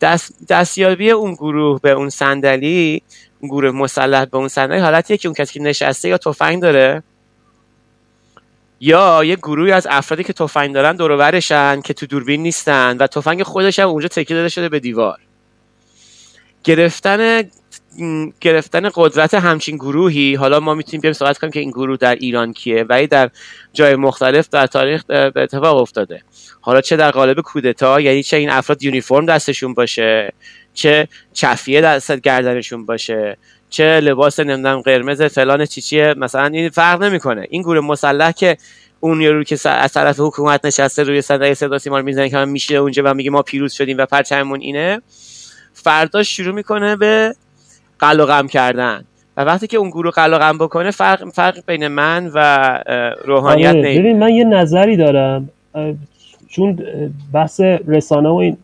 دست دستیابی اون گروه به اون صندلی گروه مسلح به اون صندلی حالتیه که اون کسی که نشسته یا تفنگ داره؟ یا یه گروهی از افرادی که تفنگ دارن دور که تو دوربین نیستن و تفنگ خودش هم اونجا تکیه داده شده به دیوار. گرفتن گرفتن قدرت همچین گروهی حالا ما می‌تونیم بیایم صحبت کنیم که این گروه در ایران کیه ولی در جای مختلف در تاریخ به اتفاق افتاده. حالا چه در قالب کودتا یعنی چه این افراد یونیفرم دستشون باشه؟ چه چفیه دست گردنشون باشه چه لباس نمی‌دونم قرمز فلان چیچیه مثلا این فرق نمی‌کنه. این گروه مسلح که اون یارو که از طرف حکومت نشسته روی صندلی صدا سیما رو می‌زنه که من میشه اونجا و میگه ما پیروز شدیم و پرچممون اینه فردا شروع می‌کنه به قل غم کردن. و وقتی که اون گروه قل غم بکنه فرق فرق بین من و روحانیت آره، ببین من یه نظری دارم چون بحث رسانه و این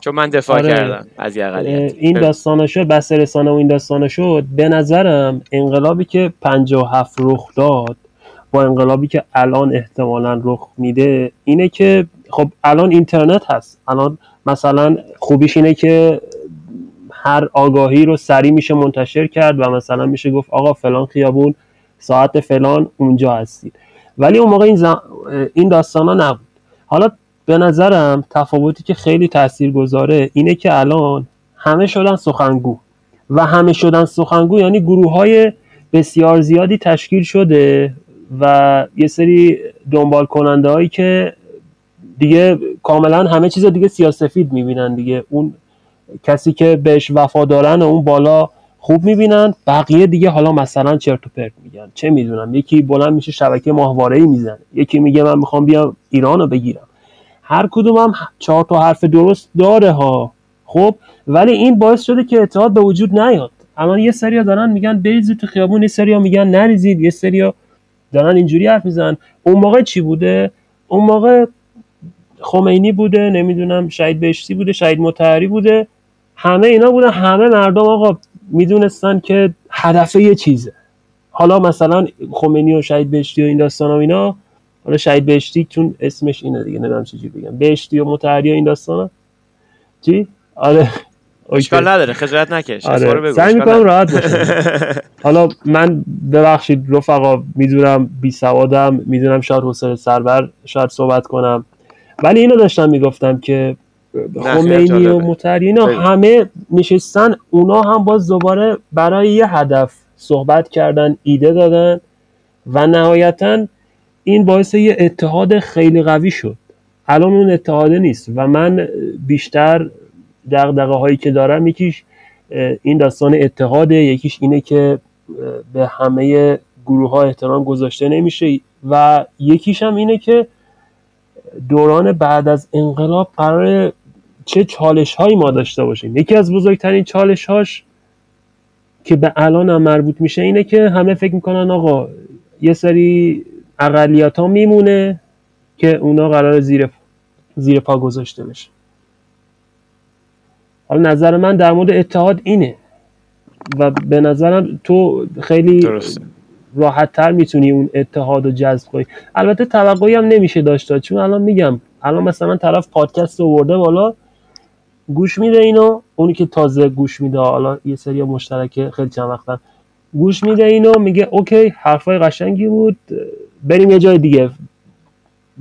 چون من دفاع آره. کردم از این داستانه شد بحث رسانه و این داستانه شد. به نظرم انقلابی که 57 رخ داد با انقلابی که الان احتمالا رخ میده اینه که خب الان اینترنت هست. الان مثلا خوبیش اینه که هر آگاهی رو سریع میشه منتشر کرد و مثلا میشه گفت آقا فلان خیابون ساعت فلان اونجا هستید. ولی اون موقع این, زم... این داستان ها نبود. حالا به نظرم تفاوتی که خیلی تأثیر گذاره اینه که الان همه شدن سخنگو. و همه شدن سخنگو یعنی گروه های بسیار زیادی تشکیل شده و یه سری دنبال کننده هایی که دیگه کاملا همه چیز دیگه سیاسفید می‌بینن دیگه. اون کسی که بهش وفادارن و اون بالا خوب می‌بینن بقیه دیگه حالا مثلا چرت و پرت میگن. چه می‌دونم یکی بلند میشه شبکه ماهواره ای می‌زنه. یکی میگه من می‌خوام بیام ایران رو بگیرم. هر کدوم هم چهار تا حرف درست داره ها. خب ولی این باعث شده که اتحاد به وجود نیاد. الان یه سریا دارن میگن بریزید تو خیابون یه سریا میگن نریزید یه سریا دارن اینجوری حرف می‌زنن. اون موقع چی بوده؟ اون موقع خمینی بوده نمی‌دونم شهید بهشتی بوده شهید متحری بوده. همه اینا بودن. همه مردم آقا می‌دونستن که هدف یه چیزه. حالا مثلا خمینی و شهید بهشتی و این داستان و اینا حالا شهید بهشتی چون اسمش اینه دیگه نمی‌دونم چجوری بگم. بهشتی و متحری و این داستان چی؟ آره. اشکال نداره خجالت نکش. آره. سعی می‌کنم راحت باشم. حالا من ببخشید رفقا می‌دونم بی سوادم می‌دونم شاید حسین سربر شاید صحبت کنم. ولی اینو داشتم می‌گفتم که خمینی و متحری اینا همه نشستن اونا هم باز دوباره برای یه هدف صحبت کردن ایده دادن و نهایتا این باعث یه اتحاد خیلی قوی شد. الان اون اتحاده نیست و من بیشتر دقدقه هایی که دارم یکیش این داستان اتحاده یکیش اینه که به همه گروه ها احترام گذاشته نمیشه و یکیش هم اینه که دوران بعد از انقلاب قرار چه چالش هایی ما داشته باشیم. یکی از بزرگترین چالش هاش که به الان هم مربوط میشه اینه که همه فکر می‌کنن آقا یه سری اقلیت ها میمونه که اونا قرار زیر زیر پا گذاشته بشه. حالا نظر من در مورد اتحاد اینه و به نظرم تو خیلی راحت تر می‌تونی اون اتحاد رو جذب کنی. البته توقعی هم نمیشه داشت چون الان میگم الان مثلا طرف پادکست رو ورده بالا گوش میده اینو اونی که تازه گوش میده حالا یه سری مشترکه خیلی چند وقتا گوش میده اینو میگه اوکی حرفای قشنگی بود بریم یه جای دیگه.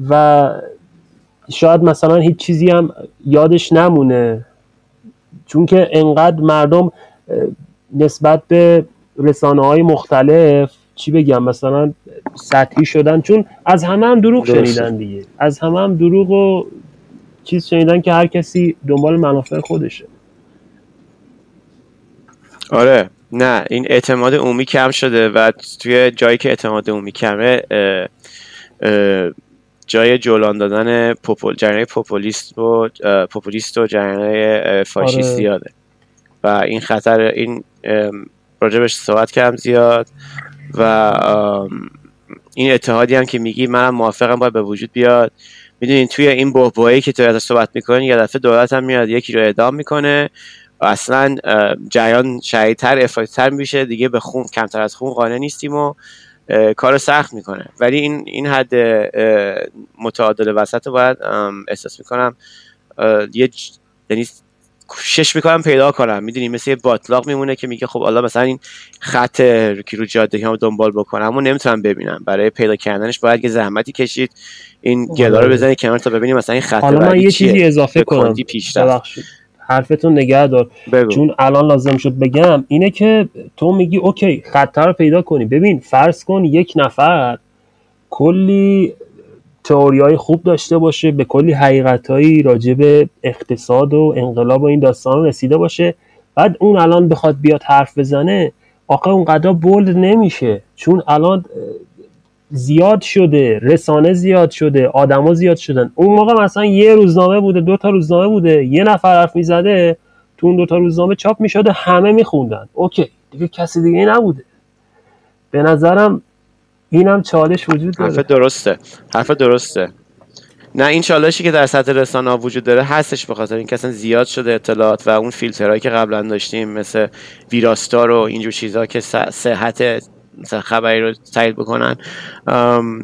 و شاید مثلا هیچ چیزی هم یادش نمونه. چون که انقدر مردم نسبت به رسانه های مختلف چی بگم مثلا سطحی شدن. چون از همه هم دروغ شنیدن دیگه. از همه هم دروغ و چیز شنیدن که هر کسی دنبال منافع خودشه. آره. نه این اعتماد عمومی کم شده و توی جایی که اعتماد عمومی کمه جای جولان دادن پوپول جریان پوپولیست و پوپولیست و جریان فاشیستی آره. و این خطر این راجبش صحبت کردم زیاد و این اتحادی هم که میگی منم موافقم باید به وجود بیاد. می‌دونین توی این بحبوهایی که تو صحبت می‌کنین یه دفعه دولت هم میاد یکی رو اعدام می‌کنه. اصلا جریان شهیدتر افرادتر میشه. دیگه به خون کمتر از خون قانع نیستیم و کار سخت می‌کنه. ولی این این حد متعادل وسط باید احساس می‌کنم یه یعنی شش می‌کنم پیدا کنم. می‌دونی مثل یه باطلاق میمونه که میگه خب حالا مثلا این خط که رو جاده هم دنبال بکنم اما نمی‌تونم ببینم. برای پیدا کردنش باید یه زحمتی کشید این گلا رو بزنی کنار تا ببینیم مثلا این خط حالا من یه چیزی اضافه کنم. حرفتون نگه دار. چون الان لازم شد بگم اینه که تو میگی اوکی خطه رو پیدا کنی. ببین فرض کن یک نفر کلی تئوری های خوب داشته باشه به کلی حقیقت هایی راجع به اقتصاد و انقلاب و این داستان رسیده باشه. بعد اون الان بخواد بیاد حرف بزنه آقا اونقدر بولد نمیشه. چون الان زیاد شده رسانه زیاد شده آدما زیاد شدن. اون موقع مثلا یه روزنامه بوده دو تا روزنامه بوده یه نفر حرف می‌زده تو اون دو تا روزنامه چاپ می‌شده همه میخوندن. اوکی دیگه کسی دیگه نبوده. به نظرم اینم چالش وجود داره. حرف درسته حرف درسته. نه این چالشی که در سطح رسانه ها وجود داره هستش به خاطر اینکه اصلا زیاد شده اطلاعات و اون فیلترهایی که قبلا داشتیم مثل ویراستار و اینجور چیزها که صحت مثلا خبری رو تایید بکنن.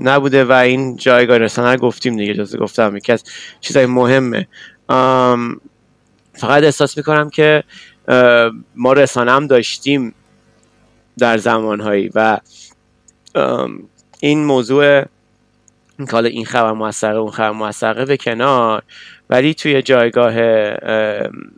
نبوده و این جایگاه رسانه گفتیم دیگه جز گفتم یکی از چیزای مهمه. فقط احساس می‌کنم که ما رسانه هم داشتیم در زمانهایی و این موضوع حالا این خبر موثقه اون خبر موثقه به کنار. ولی توی جایگاه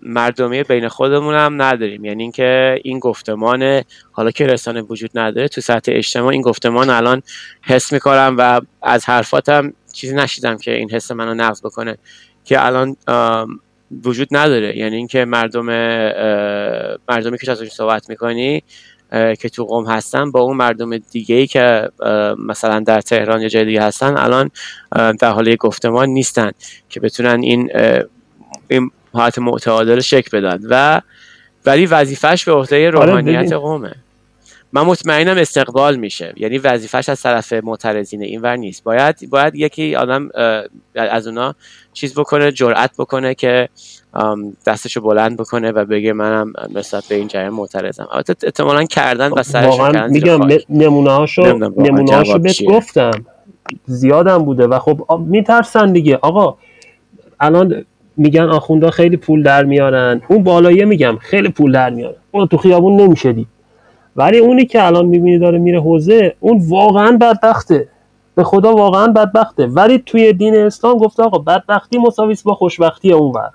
مردمی بین خودمون هم نداریم. یعنی اینکه این گفتمان حالا که رسانه وجود نداره تو سطح اجتماع این گفتمان الان حس می‌کنم و از حرفاتم چیزی نشیدم که این حس منو نقض بکنه که الان وجود نداره. یعنی اینکه مردم مردمی که ازش صحبت می‌کنی که تو قوم هستن با اون مردم دیگه ای که مثلا در تهران یا جای دیگه هستن الان در حال گفتمان نیستن که بتونن این این حالت معتادل شکل بدن. و ولی وظیفش به عهده آره، روحانیت قومه. من مطمئنم استقبال میشه. یعنی وظیفش از طرف معترضین اینور نیست. باید باید یکی آدم از اونا چیز بکنه جرأت بکنه که دستشو بلند بکنه و بگه منم نسبت به این جریان معترضم. البته احتمالا کردن و سرش کردن میگم نمونه هاشو نمونه هاشو بهت گفتم. زیادم بوده و خب میترسن دیگه. آقا الان میگن آخوندا خیلی پول در میارن. اون بالایه میگم خیلی پول در میارن اون تو خیابون نمیشه دید. ولی اونی که الان می‌بینی داره میره حوزه اون واقعا بدبخته. به خدا واقعا بدبخته. ولی توی دین اسلام گفته آقا بدبختی مساویس با خوشبختی اونور.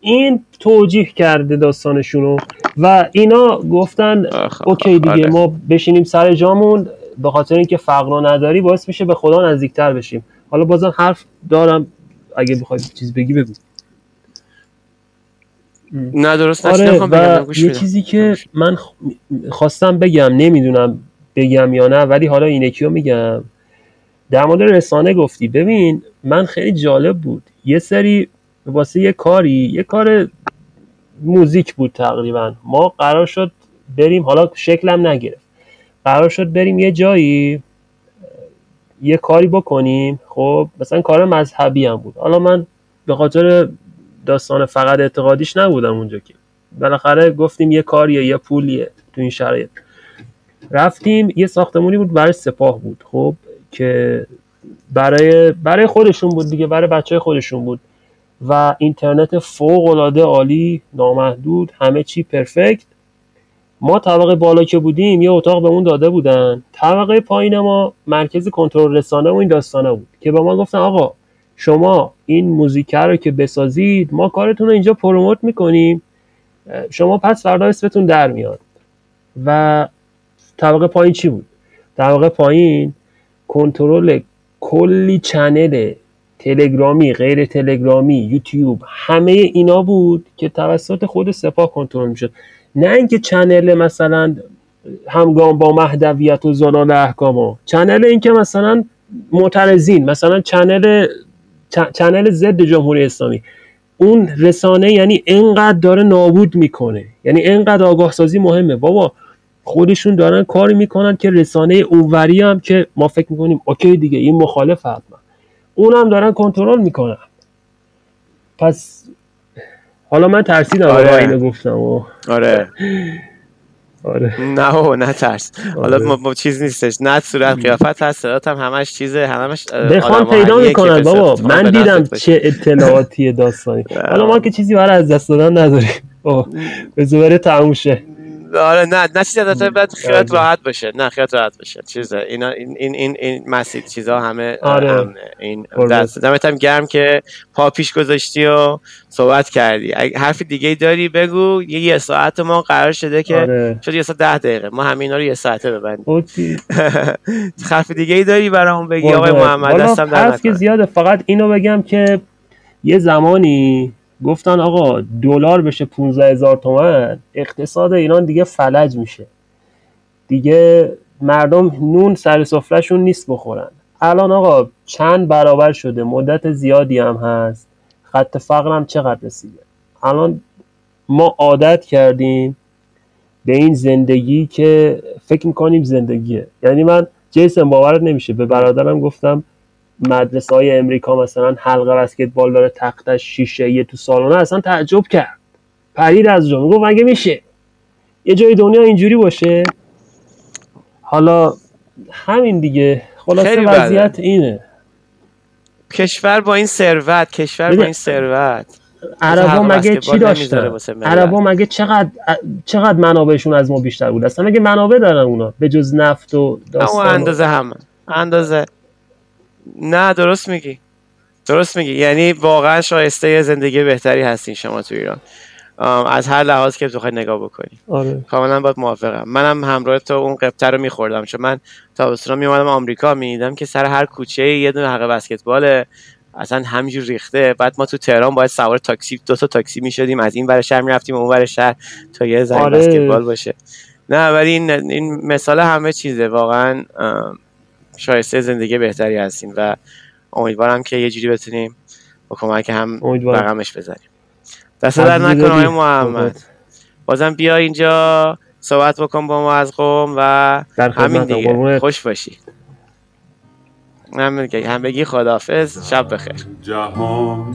این توجیه کرده داستانشونو و اینا گفتن اوکی دیگه آره. ما بشینیم سر جامون به خاطر اینکه فقر نداری باعث میشه به خدا نزدیکتر بشیم. حالا بازم حرف دارم اگه بخوای چیز بگی بگو. نه درست آره و یه چیزی که من خواستم بگم نمی‌دونم بگم یا نه ولی حالا اینکیو میگم. در مورد رسانه گفتی. ببین من خیلی جالب بود. یه سری واسه یه کاری یه کار موزیک بود تقریبا. ما قرار شد بریم حالا شکلم نگرفت. قرار شد بریم یه جایی یه کاری بکنیم. خب مثلا کار مذهبی هم بود. حالا من به خاطر داستان فقط اعتقادیش نبودم اونجا که. بالاخره گفتیم یه کاریه یه پولیه تو این شرایط. رفتیم یه ساختمونی بود برای سپاه بود خب که برای برای خودشون بود دیگه برای بچه خودشون بود. و اینترنت فوق العاده عالی نامحدود همه چی پرفکت. ما طبقه بالا که بودیم یه اتاق به اون داده بودن. طبقه پایین ما مرکز کنترل رسانه و این داستانه بود که به ما گفتن آقا شما این موزیک رو که بسازید ما کارتون رو اینجا promote می‌کنیم. شما پس فردا اسمتون در میاد. و طبقه پایین چی بود؟ طبقه پایین کنترل کلی channel تلگرامی غیر تلگرامی یوتیوب همه اینا بود که توسط خود سپاه کنترل می‌شد. نه اینکه channel مثلا همگام با مهدویت و زلال احکام ها channel اینکه مثلا معترضین مثلا channel channel ضد جمهوری اسلامی. اون رسانه یعنی انقدر داره نابود می‌کنه. یعنی انقدر آگاه سازی مهمه. بابا خودشون دارن کاری می‌کنن که رسانه اونوری هم که ما فکر می‌کنیم okay دیگه این مخالف حتما. اون هم دارن کنترل می‌کنن. پس حالا من ترسیدم آره. اینو گفتم. و آره. آره. نه بابا نه ترس. حالا آره. ما, ما چیز نیستش. نه صورت قیافت هست صدات هم همش چیزه. همش آدم پیدا می‌کنن بابا. من دیدم. چه اطلاعاتی داستانی. حالا ما که چیزی برای از دست دادن نداریم. به زبره تموم شه آره نه نه البته بعد خیالت آره. راحت باشه نه خیالت راحت باشه چیزه اینا این این این, این مسید چیزا همه آره. امنه. این قربونت. دست دمت هم گرم که پا پیش گذاشتی و صحبت کردی اگه حرف دیگه ای داری بگو یه یه ساعت ما قرار شده که آره شد یه ساعت ده دقیقه ما همه اینا رو یه ساعته ببندیم اوکی. حرف دیگه ای داری برامون بگی آقای. محمد دستم در که. زیاده فقط اینو بگم که یه زمانی گفتن آقا دلار بشه 15 هزار تومن اقتصاد ایران دیگه فلج میشه. دیگه مردم نون سر سفرهشون نیست بخورن. الان آقا چند برابر شده؟ مدت زیادی هم هست. خط فقر هم چقدر رسیده؟ الان ما عادت کردیم به این زندگی که فکر می‌کنیم زندگیه. یعنی من جیسن باورت نمیشه به برادرم گفتم مدرسه های امریکا مثلا حلقه بسکتبال داره تختش شیشه یه تو سالن اصلا تعجب کرد. پرید از جا می‌گفت مگه میشه؟ یه جای دنیا اینجوری باشه؟ حالا همین دیگه. خلاصه بده. وضعیت اینه. کشور با این ثروت کشور با این ثروت. عربا مگه چی داشتن. عربا مگه چقدر چقدر منابعشون از ما بیشتر بود؟ اصلا مگه منابع دارن اونا؟ به جز نفت و داستان. و- اندازه همه. اندازه نه درست میگی. درست میگی. یعنی واقعا شایسته زندگی بهتری هستین شما تو ایران. از هر لحاظ که بخوای نگاه بکنی. آره. کاملا باید موافقم. منم همراه تو اون قبطه رو میخوردم. چون من تابستونا میومدم آمریکا می‌دیدم که سر هر کوچه یه دونه حلقه بسکتباله. اصلا همینجور ریخته. بعد ما تو تهران باید سوار تاکسی دو تا تاکسی می‌شدیم. از این ور شهر می‌رفتیم اون ور شهر تا یه زنگ آره. بسکتبال باشه. نه ولی این, این مثال همه چیزه. واقعا شایسته زندگی بهتری هستیم و امیدوارم که یه جوری بتونیم با کمک هم امیدوارم. رقمش بزنیم. دست در نکن آقای؟ محمد. بازم بیا اینجا صحبت بکن با ما از قوم و در همین دیگه. خوش باشی. هم بگی هم بگی خداحافظ. شب بخیر. جهان